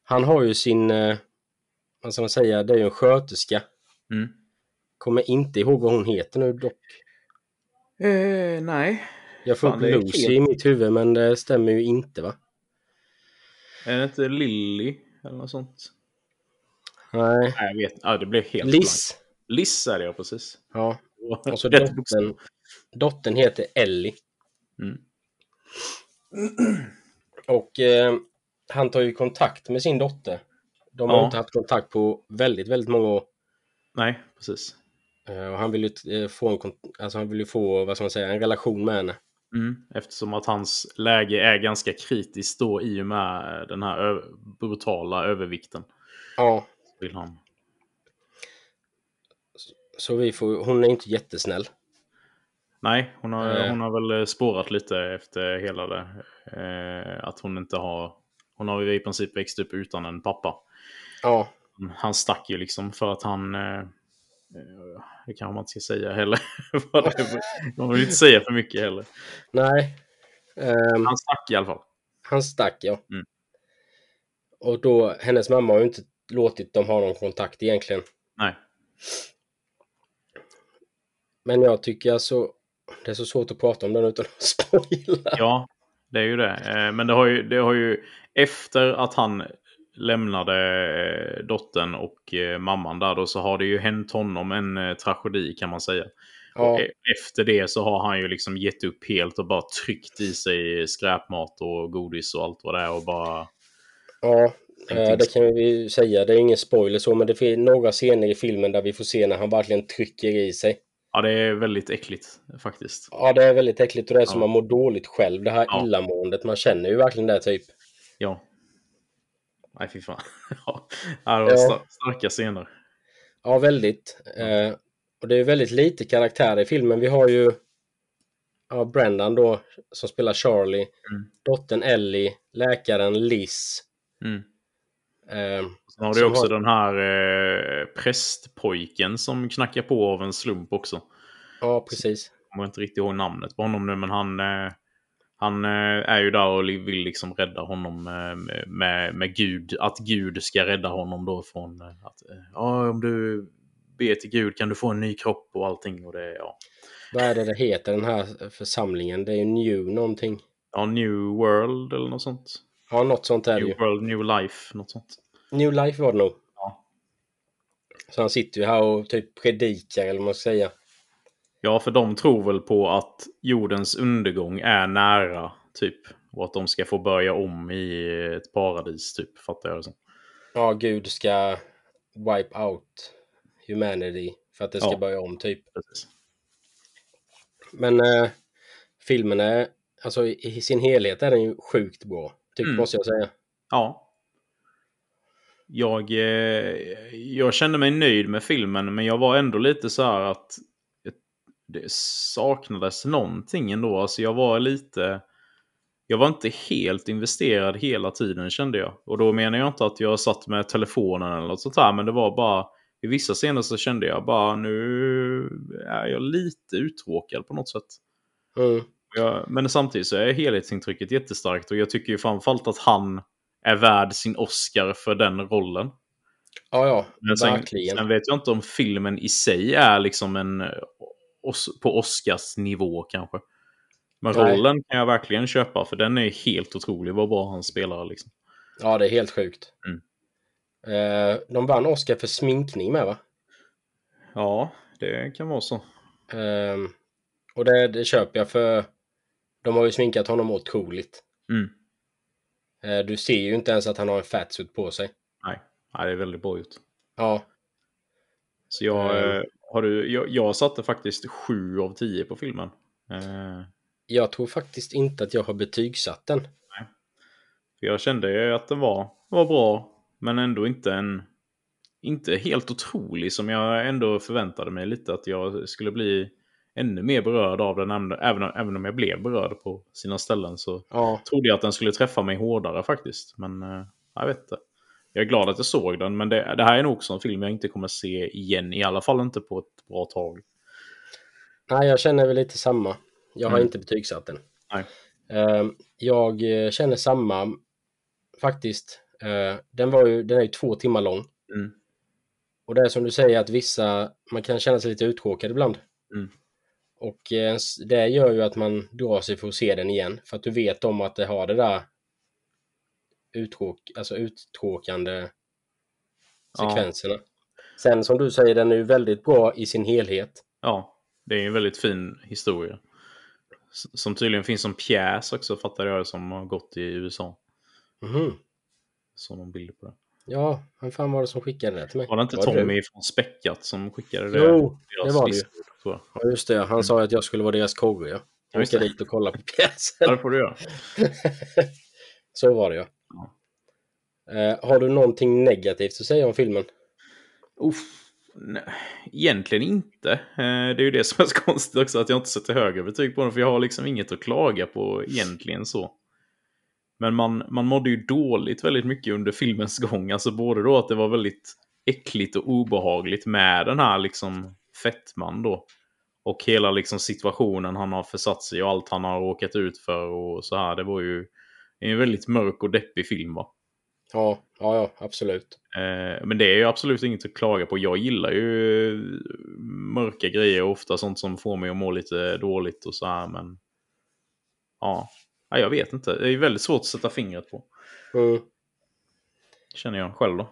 han har ju sin, eh, vad ska man säga, det är ju en sköterska. Mm. Kommer inte ihåg vad hon heter nu dock. Eh, nej. Jag får Fan, upp Lucy helt- i mitt huvud, men det stämmer ju inte va? Är det inte Lilly eller något sånt? Nej. Nej, jag vet Ja, det blev helt Liz. blankt. Liz är det ja, precis. Ja. Och så bokstav. dottern, dottern heter Ellie. Mm. *clears throat* Och eh, han tar ju kontakt med sin dotter. De har Ja. inte haft kontakt på väldigt, väldigt många år. Nej, precis. Eh, och han vill ju eh, få en, alltså han vill få, vad ska man säga, en relation med henne. Mm. Eftersom att hans läge är ganska kritiskt då i och med den här brutala övervikten. Ja, Vill han. så vi får, hon är inte jättesnäll. Nej, hon har, Eh. hon har väl spårat lite efter hela det. Eh, att hon inte har... Hon har ju i princip växt upp utan en pappa. Ja, Han stack ju liksom för att han... Eh, eh, det kanske man inte ska säga heller. *laughs* Man vill inte säga för mycket heller. nej. Ehm, Han stack i alla fall. han stack ja. Mm. Och då, hennes mamma har ju inte låtit dem ha någon kontakt egentligen. Nej. Men jag tycker alltså, det är så svårt att prata om den utan att *laughs* spoila. Ja, det är ju det. Eh, Men det har ju, det har ju efter att han lämnade eh, dottern och eh, mamman där då så har det ju hänt honom en eh, tragedi kan man säga. Ja, Och efter det så har han ju liksom gett upp helt och bara tryckt i sig skräpmat och godis och allt vad det är och bara... ja det kan vi ju säga. Det är ingen spoiler så, men det finns några scener i filmen där vi får se när han verkligen trycker i sig. Ja, det är väldigt äckligt faktiskt. Ja, det är väldigt äckligt och det är som Ja. man mår dåligt själv. Det här Ja. illamåendet, man känner ju verkligen det typ. Ja. Nej, fy fan. *laughs* ja, det var Ja. sta- starka scener. Ja, väldigt. Eh, och det är väldigt lite karaktärer i filmen. Vi har ju ja, Brendan då som spelar Charlie, Mm. dottern Ellie, läkaren Liz. Mm. Eh, Sen har du också har- den här eh, prästpojken som knackar på av en slump också. ja, precis. Jag kommer inte riktigt ihåg namnet på honom nu, men han, eh, han eh, är ju där och vill liksom rädda honom eh, med, med Gud. Att Gud ska rädda honom då från eh, att ja, om du ber till Gud kan du få en ny kropp och allting. Och det, ja. Vad är det det heter den här församlingen? Det är ju New någonting. ja, New World eller något sånt. Ja, något sånt är det New ju. World, New Life, något sånt. New Life var det nog. Ja. Så han sitter ju här och typ predikar eller vad man ska säga. Ja, för de tror väl på att jordens undergång är nära, typ. Och att de ska få börja om i ett paradis, typ. Fattar jag det som. Ja, Gud ska wipe out humanity för att det ska Ja. börja om typ. Precis. Men eh, filmen är, alltså i, i sin helhet är den ju sjukt bra. Typ, Mm. måste jag säga. Ja. Jag, eh, jag kände mig nöjd med filmen, men jag var ändå lite så här att det saknades någonting ändå. Alltså jag var lite... Jag var inte helt investerad hela tiden kände jag. Och då menar jag inte att jag satt med telefonen eller något sånt här, men det var bara... I vissa scener så kände jag bara nu är jag lite uttråkad på något sätt. Mm. Ja, men samtidigt så är helhetsintrycket jättestarkt och jag tycker ju framförallt att han är värd sin Oscar för den rollen. Ja, ja, sen, verkligen. sen vet jag inte om filmen i sig är liksom en os, på Oscars nivå kanske. Men Nej. rollen kan jag verkligen köpa för den är helt otrolig vad bra han spelar liksom. Ja, det är helt sjukt. Mm. Eh, de vann Oscar för sminkning med va? Ja, det kan vara så. Ehm, och det, det köper jag för de har ju sminkat honom otroligt. Mm. Eh, du ser ju inte ens att han har en fatsuit på sig. Nej. Nej, det är väldigt bra gjort. Ja, Så jag, Mm. Har du, jag, jag satte faktiskt 7 av 10 på filmen. Eh, jag tror faktiskt inte att jag har betygsatt den. för jag kände ju att den var, var bra, men ändå inte en... Inte helt otrolig som jag ändå förväntade mig lite att jag skulle bli ännu mer berörd av den. Även, även om jag blev berörd på sina ställen så Ja, trodde jag att den skulle träffa mig hårdare faktiskt. Men eh, jag vet inte. Jag är glad att jag såg den, men det, det här är nog också en film jag inte kommer se igen. I alla fall inte på ett bra tag. nej, jag känner väl lite samma. Jag har Mm. inte betygsatt den. Nej. Ehm, jag eh, känner samma faktiskt. Eh, den, var ju, den är ju två timmar lång. Mm. Och det är som du säger att vissa, man kan känna sig lite uttråkad ibland. Mm. Och eh, det gör ju att man drar sig för att se den igen. För att du vet om att det har det där uttråk, alltså uttråkande Ja. sekvenserna. Sen som du säger, den är ju väldigt bra i sin helhet. Ja, det är en väldigt fin historia. Som tydligen finns som pjäs också, fattar jag, som har gått i USA. Mhm. Så någon bild på det. Ja, vem fan var det som skickade det till mig? Var det inte du? Tommy från Späckat som skickade det? Jo, det var det ju. Ja, just det. Han sa att jag skulle vara deras korre. Ja. Jag ska det. dit och kolla på Ja, pjäsen. det får du göra. *laughs* Så var det ja. Eh, har du någonting negativt att säga om filmen? Uff, nej, egentligen inte. Eh, Det är ju det som är så *laughs* konstigt också, att jag inte sätter högre betyg på den, för jag har liksom inget att klaga på egentligen så. Men man, man mådde ju dåligt väldigt mycket under filmens gång, alltså både då att det var väldigt äckligt och obehagligt med den här liksom fettman då. Och hela liksom situationen han har försatt sig i och allt han har råkat ut för och så här. Det var ju en väldigt mörk och deppig film va. Ja, ja, ja absolut. Eh, Men det är ju absolut inget att klaga på. Jag gillar ju eh, mörka grejer och ofta sånt som får mig att må lite dåligt och så här. Men ja, ja jag vet inte. Det är väldigt svårt att sätta fingret på. Mm. Känner jag själv då.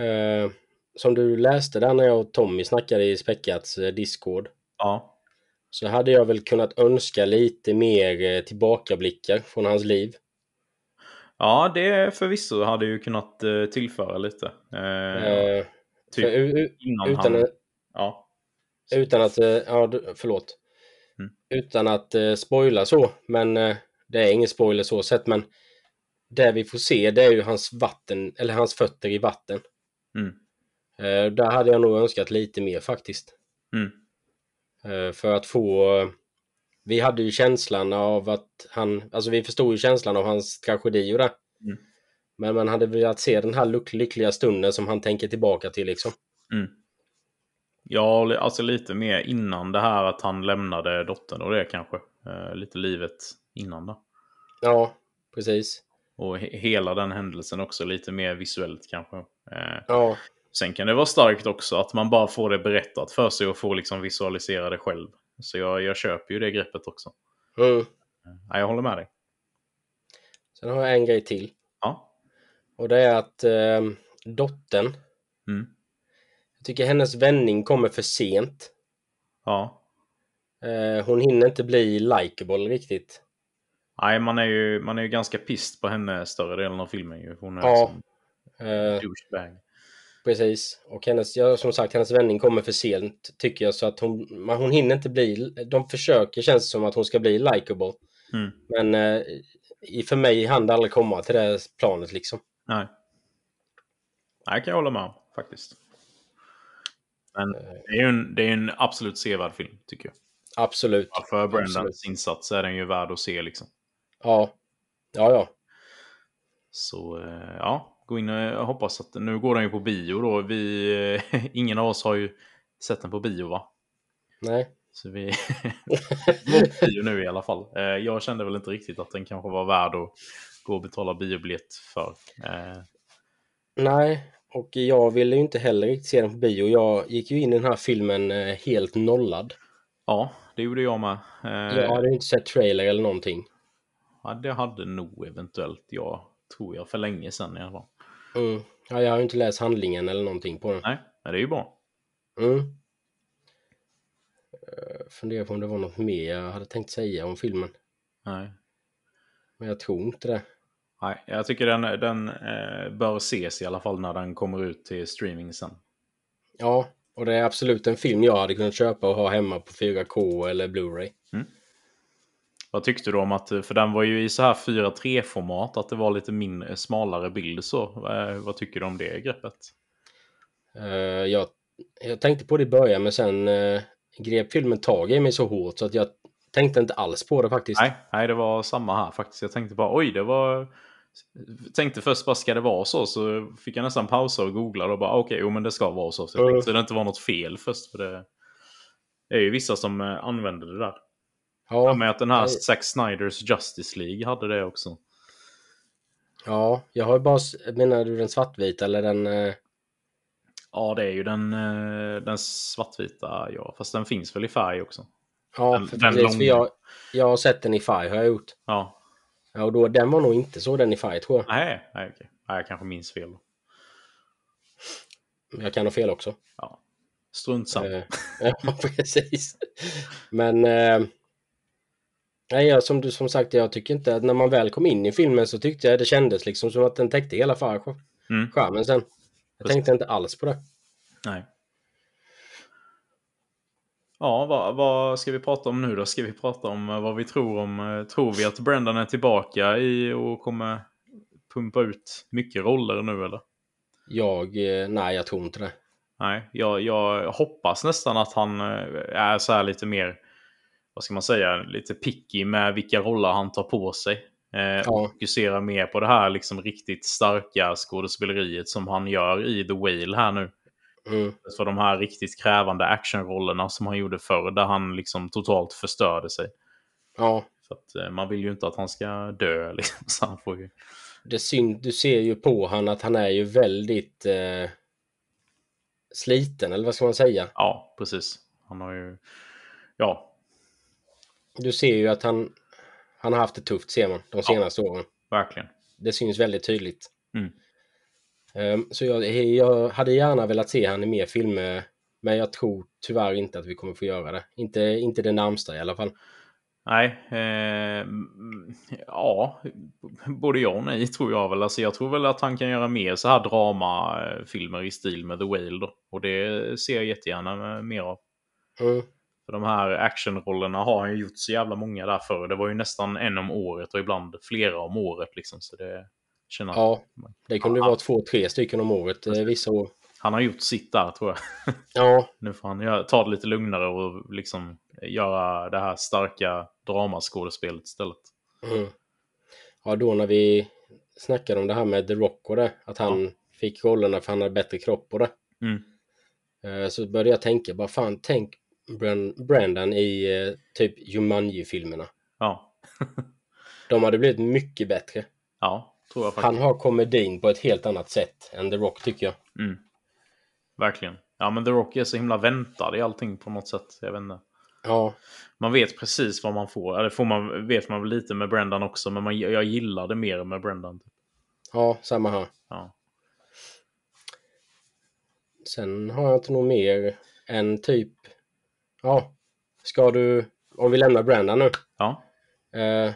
Eh, som du läste där när jag och Tommy snackade i Späckats eh, Discord Ja, så hade jag väl kunnat önska lite mer eh, tillbakablickar från hans liv. Ja det förvisso hade ju kunnat eh, tillföra lite. Eh, Eh, typ innan utan, han... Ja. utan att, eh, ja förlåt. Mm. Utan att eh, spoila så, men det är ingen spoiler så sett, men det vi får se det är ju hans vatten, eller hans fötter i vatten. Mm. Där hade jag nog önskat lite mer faktiskt. Mm. För att få... Vi hade ju känslan av att han... Alltså vi förstod ju känslan av hans tragedi och det. Mm. Men man hade velat se den här lyck- lyckliga stunden som han tänker tillbaka till liksom. Mm. Ja, alltså lite mer innan det här att han lämnade dottern och det kanske. Eh, lite livet innan det. Ja, precis. Och he hela den händelsen också lite mer visuellt kanske. Eh, Ja, sen kan det vara starkt också att man bara får det berättat för sig och får liksom visualisera det själv. Så jag, jag köper ju det greppet också. mm. Ja, jag håller med dig. Sen har jag en grej till. Ja. Och det är att eh, dottern, Mm. jag tycker hennes vändning kommer för sent. Ja. Eh, hon hinner inte bli likeable riktigt. Nej, man är ju, man är ju ganska pist på henne större delen av filmen ju. Hon är Ja. som Eh, douchebag. Precis. Och hennes, ja, som sagt, hennes vändning kommer för sent tycker jag. Så att hon, man, hon hinner inte bli... De försöker känns som att hon ska bli likeable. Mm. Men eh, för mig hann det aldrig komma till det planet liksom. Nej. Nej, kan jag hålla med om faktiskt. Men Eh. det är ju en, det är en absolut sevärd film, tycker jag. Absolut. Ja, för Brendans insats är den ju värd att se liksom. Ja. Ja, ja. Så eh, ja, gå in och hoppas att nu går den ju på bio då. Vi, eh, *laughs* ingen av oss har ju sett den på bio va? Nej. Så vi *laughs* *laughs* går på bio nu i alla fall. Eh, Jag kände väl inte riktigt att den kanske var värd att gå och betala biobiljett för. Eh, Nej. och jag ville ju inte heller riktigt se den på bio. Jag gick ju in i den här filmen helt nollad. Ja, det gjorde jag med. Jag hade inte sett trailer eller någonting. ja, det hade nog eventuellt jag, tror jag, för länge sedan i alla fall. Mm. Ja, jag har ju inte läst handlingen eller någonting på den. Nej, men det är ju bra. Mm. Eh, Funderar på om det var något mer jag hade tänkt säga om filmen. Nej. Men jag tror inte det. Nej, jag tycker den, den eh, bör ses i alla fall när den kommer ut till streaming sen. Ja, och det är absolut en film jag hade kunnat köpa och ha hemma på 4K eller Blu-ray. Vad tyckte du om att, för den var ju i så här 4.3-format, att det var lite mindre, smalare bild så. Vad tycker du om det greppet? Eh, jag, jag tänkte på det i början men sen uh, grep filmen tag i mig så hårt så att jag tänkte inte alls på det faktiskt. Nej, nej, det var samma här faktiskt. Jag tänkte bara oj, det var... Tänkte först bara ska det vara så? Så fick jag nästan pausa och googla och bara okej, jo men det ska vara så. Så jag tänkte det inte var något fel först. För det är ju vissa som eh, använder det där. Ja, med att den här nej. Zack Snyders Justice League hade det också. ja, jag har ju bara... Menar du den svartvita eller den... eh, Ja, det är ju den, eh, den svartvita, ja. Fast den finns väl i färg också. Ja, Den- för den precis, för jag, jag har sett den i färg har jag gjort. Ja, Ja, och då, den var nog inte så den i färg tror jag. nej, nej okej. Nej, jag kanske minns fel. Jag kan ha fel också. Ja. Strunt samma. Eh, *laughs* ja, precis. Men... Eh, nej, jag, som du som sagt, jag tycker inte att när man väl kom in i filmen så tyckte jag det kändes liksom som att den täckte hela far- Mm. skärmen sen. Jag Precis. tänkte inte alls på det. Nej. Ja, vad, vad ska vi prata om nu då? Ska vi prata om eh, vad vi tror om... eh, Tror vi att Brendan är tillbaka i och kommer pumpa ut mycket roller nu eller? Jag, eh, nej jag tror inte det. Nej, jag, jag hoppas nästan att han är så här lite mer, vad ska man säga, lite picky med vilka roller han tar på sig. Eh, Ja. Och fokuserar mer på det här liksom riktigt starka skådespeleriet som han gör i The Whale här nu. Mm. För de här riktigt krävande actionrollerna som han gjorde förr, där han liksom totalt förstörde sig. Ja, För att eh, man vill ju inte att han ska dö *laughs* liksom, så han får ju... det synd, du ser ju på han att han är ju väldigt eh, sliten, eller vad ska man säga? Ja, precis. Han har ju... Ja, Du ser ju att han, han har haft det tufft ser man de senaste åren. verkligen. Det syns väldigt tydligt. Mm. Ehm, så jag, jag hade gärna velat se han i mer filmer, men jag tror tyvärr inte att vi kommer få göra det. Inte, inte det närmsta i alla fall. Nej, eh, ja, både ja och nej tror jag väl. Alltså jag tror väl att han kan göra mer så här dramafilmer i stil med The Whale då. Och det ser jag jättegärna mer av. Mm. För de här actionrollerna har han ju gjort så jävla många där förr. Det var ju nästan en om året och ibland flera om året liksom. Så det känner Ja, det kunde Ja. vara två, tre stycken om året eh, vissa år. Han har gjort sitt där tror jag. *laughs* Ja, Nu får han ta det lite lugnare och liksom göra det här starka dramaskådespelet istället. mm. ja, då när vi snackade om det här med The Rock och det, att han fick rollerna för han hade bättre kropp och det. Mm. Eh, Så började jag tänka, bara fan, tänk Brandon i eh, typ Jumanji-filmerna. Ja, *laughs* De hade blivit mycket bättre. ja, tror jag faktiskt. Han har komedin på ett helt annat sätt än The Rock tycker jag. Mm. Verkligen. Ja, men The Rock är så himla väntad i allting på något sätt. Jag vet inte. Ja, Man vet precis vad man får. Eller får man, vet man väl lite med Brendan också, men man, jag gillar det mer med Brendan. Ja, samma här. Ja. Sen har jag inte nog mer än typ, ja, ska du, om vi lämnar Brandon nu, Ja. eh,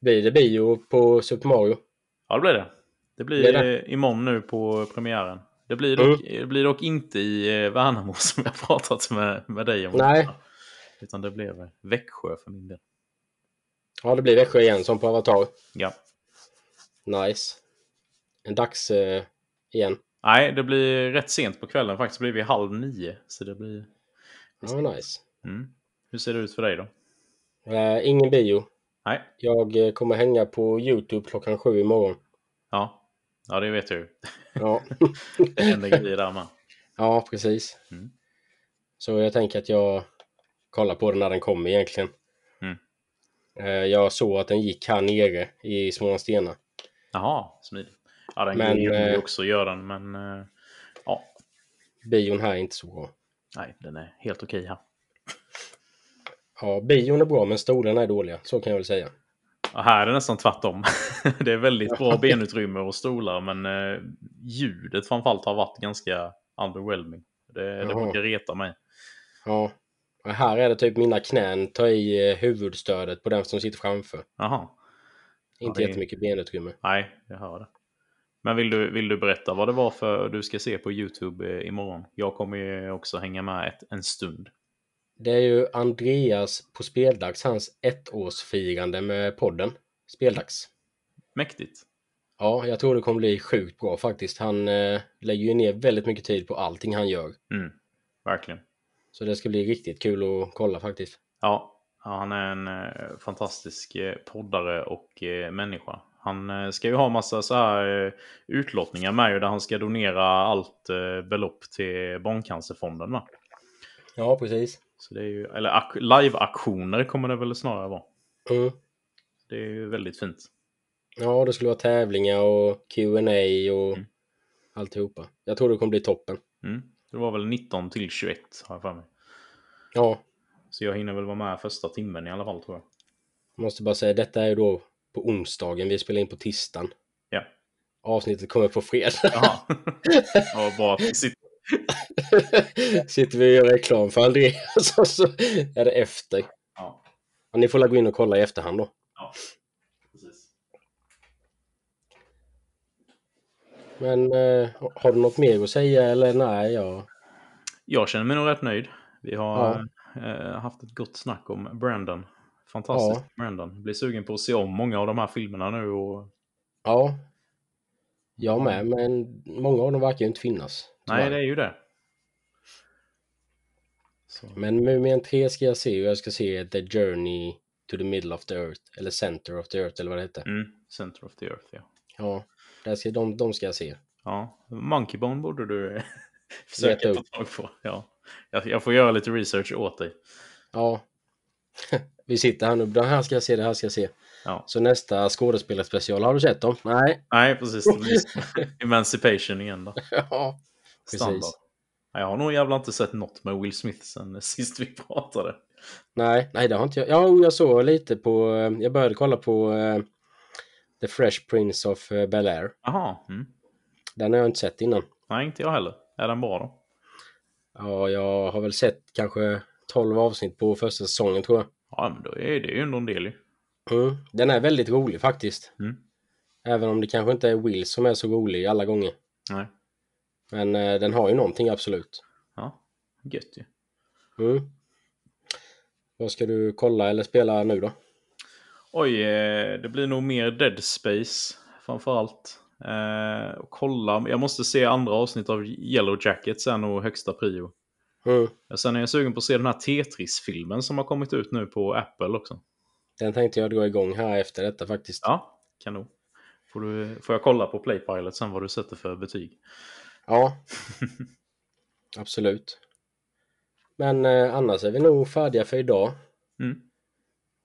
blir det bio på Super Mario? ja, det blir det. Det blir Blir det? eh, imorgon nu på premiären. Det blir dock, Mm. det blir dock inte i eh, Värnamo *laughs* som jag pratat med, med dig om. Nej. Utan det blev Växjö för min del. Ja, det blir Växjö igen som på Avatar. Ja. Nice. En dags eh, igen. Nej, det blir rätt sent på kvällen faktiskt. Det blir vid halv nio. Så det blir... Ja, nice. Mm. Hur ser det ut för dig då? Eh, ingen bio. Nej. Jag eh, kommer hänga på Youtube klockan sju imorgon. Ja. Ja, det vet ju. Ja, *laughs* Det händer grejer där med. ja precis. Mm. Så jag tänker att jag kollar på den när den kommer egentligen. Mm. Eh, jag såg att den gick här nere i Smålandsstena. Jaha, smidigt. Ja, den Men, men, ju också gör den, men... eh, bion här är inte så bra. Nej, den är helt okej här. Ja, bion är bra men stolarna är dåliga, så kan jag väl säga. Ja, här är det nästan tvärtom. *laughs* det är väldigt bra benutrymme och stolar men eh, ljudet framförallt har varit ganska underwhelming. Det, det brukar reta mig. Ja. Och här är det typ mina knän tar i eh, huvudstödet på den som sitter framför. Jaha. Inte det är- jättemycket benutrymme. Nej, jag hör det. Men vill du, vill du berätta vad det var för du ska se på YouTube eh, imorgon? Jag kommer ju också hänga med ett, en stund. Det är ju Andreas på Speldags, hans ettårsfirande med podden. Speldags. Mäktigt. Ja, jag tror det kommer bli sjukt bra faktiskt. Han eh, lägger ju ner väldigt mycket tid på allting han gör. Mm, verkligen. Så det ska bli riktigt kul att kolla faktiskt. Ja, han är en eh, fantastisk eh, poddare och eh, människa. Han eh, ska ju ha massa så här eh, utlottningar med ju där han ska donera allt eh, belopp till Barncancerfonden. Va? Ja, precis. Så det är ju, eller ak- live-aktioner kommer det väl snarare vara. Mm. Det är ju väldigt fint. Ja, det skulle vara tävlingar och Q&A och Mm. alltihopa. Jag tror det kommer bli toppen. Mm. Det var väl 19 till 21 har jag för mig. Ja, Så jag hinner väl vara med första timmen i alla fall tror jag. jag måste bara säga, detta är ju då på onsdagen. Vi spelar in på tisdagen. Ja. Avsnittet kommer på fredag. Jaha. *laughs* ja, bra sitter. Sitter vi och gör reklam för Andreas och så är det efter. Ja, Ja, ni får la gå in och kolla i efterhand då. ja. Precis. Men eh, har du något mer att säga eller nej? Ja. Jag känner mig nog rätt nöjd. Vi har eh, haft ett gott snack om Brandon. Fantastisk Brandon. Blir sugen på att se om många av de här filmerna nu och Ja. Jag med, men många av dem verkar ju inte finnas. Nej, det är ju det. Så. Men Mumien 3 ska jag se och jag ska se The Journey to the Middle of the Earth. Eller Center of the Earth eller vad det heter. Mm, Center of the Earth, ja. Ja, där ska, de, de ska jag se. ja. Monkey Bone borde du *laughs* försöka ta tag på. Ja. Jag, jag får göra lite research åt dig. Ja. *laughs* Vi sitter här nu, det här ska jag se, det här ska jag se. Ja. Så nästa skådespelarspecial, har du sett dem? Nej. Nej, precis. *laughs* Emancipation igen då. Ja, Standard. precis. Nej, Jag har nog jävla inte sett något med Will Smith sen *laughs* sist vi pratade. Nej, nej det har inte jag. Ja, jag såg lite på, eh, jag började kolla på eh, The Fresh Prince of eh, Bel-Air. Jaha. Mm. Den har jag inte sett innan. Nej, inte jag heller. Är den bra då? Ja, jag har väl sett kanske 12 avsnitt på första säsongen tror jag. Ja, men då är det ju ändå en del ju. Mm. Den är väldigt rolig faktiskt. Mm. Även om det kanske inte är Will som är så rolig alla gånger. Nej. Men eh, den har ju någonting absolut. Ja, gött ju. Mm. Vad ska du kolla eller spela nu då? Oj, eh, det blir nog mer Dead Space framförallt. Eh, kolla, jag måste se andra avsnitt av Yellow Jackets är nog högsta prio. Mm. Sen är jag sugen på att se den här Tetris-filmen som har kommit ut nu på Apple också. Den tänkte jag dra igång här efter detta faktiskt. Ja, kanon. Får, du, får jag kolla på Playpilot sen vad du sätter för betyg? Ja. *laughs* Absolut. Men eh, annars är vi nog färdiga för idag. Mm.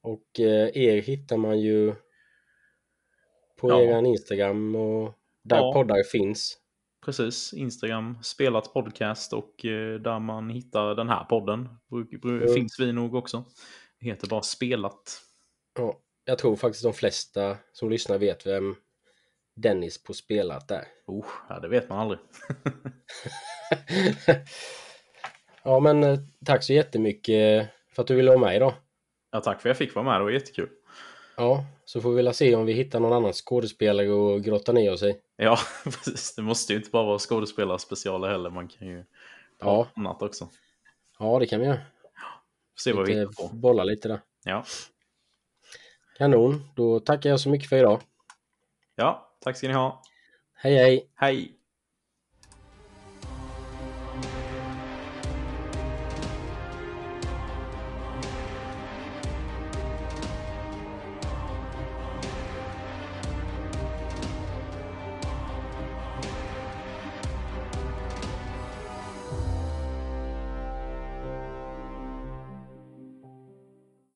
Och eh, er hittar man ju på Ja. er Instagram och där Ja. poddar finns. Precis, Instagram, spelat podcast och eh, där man hittar den här podden. Finns vi nog också. Det heter bara spelat. Ja, jag tror faktiskt de flesta som lyssnar vet vem Dennis på spelat är. Oh, ja, det vet man aldrig. *laughs* ja, men eh, tack så jättemycket för att du ville vara med idag. Ja, tack för att jag fick vara med, det var jättekul. Ja, så får vi väl se om vi hittar någon annan skådespelare och grotta ner oss i. Ja, *laughs* precis. Det måste ju inte bara vara skådespelarspecialer heller. Man kan ju ta Ja. annat också. Ja, det kan vi göra. Se vad vi Lite, hittar på. bolla lite där. Ja. Kanon, då tackar jag så mycket för idag. ja, tack ska ni ha. Hej hej! Hej!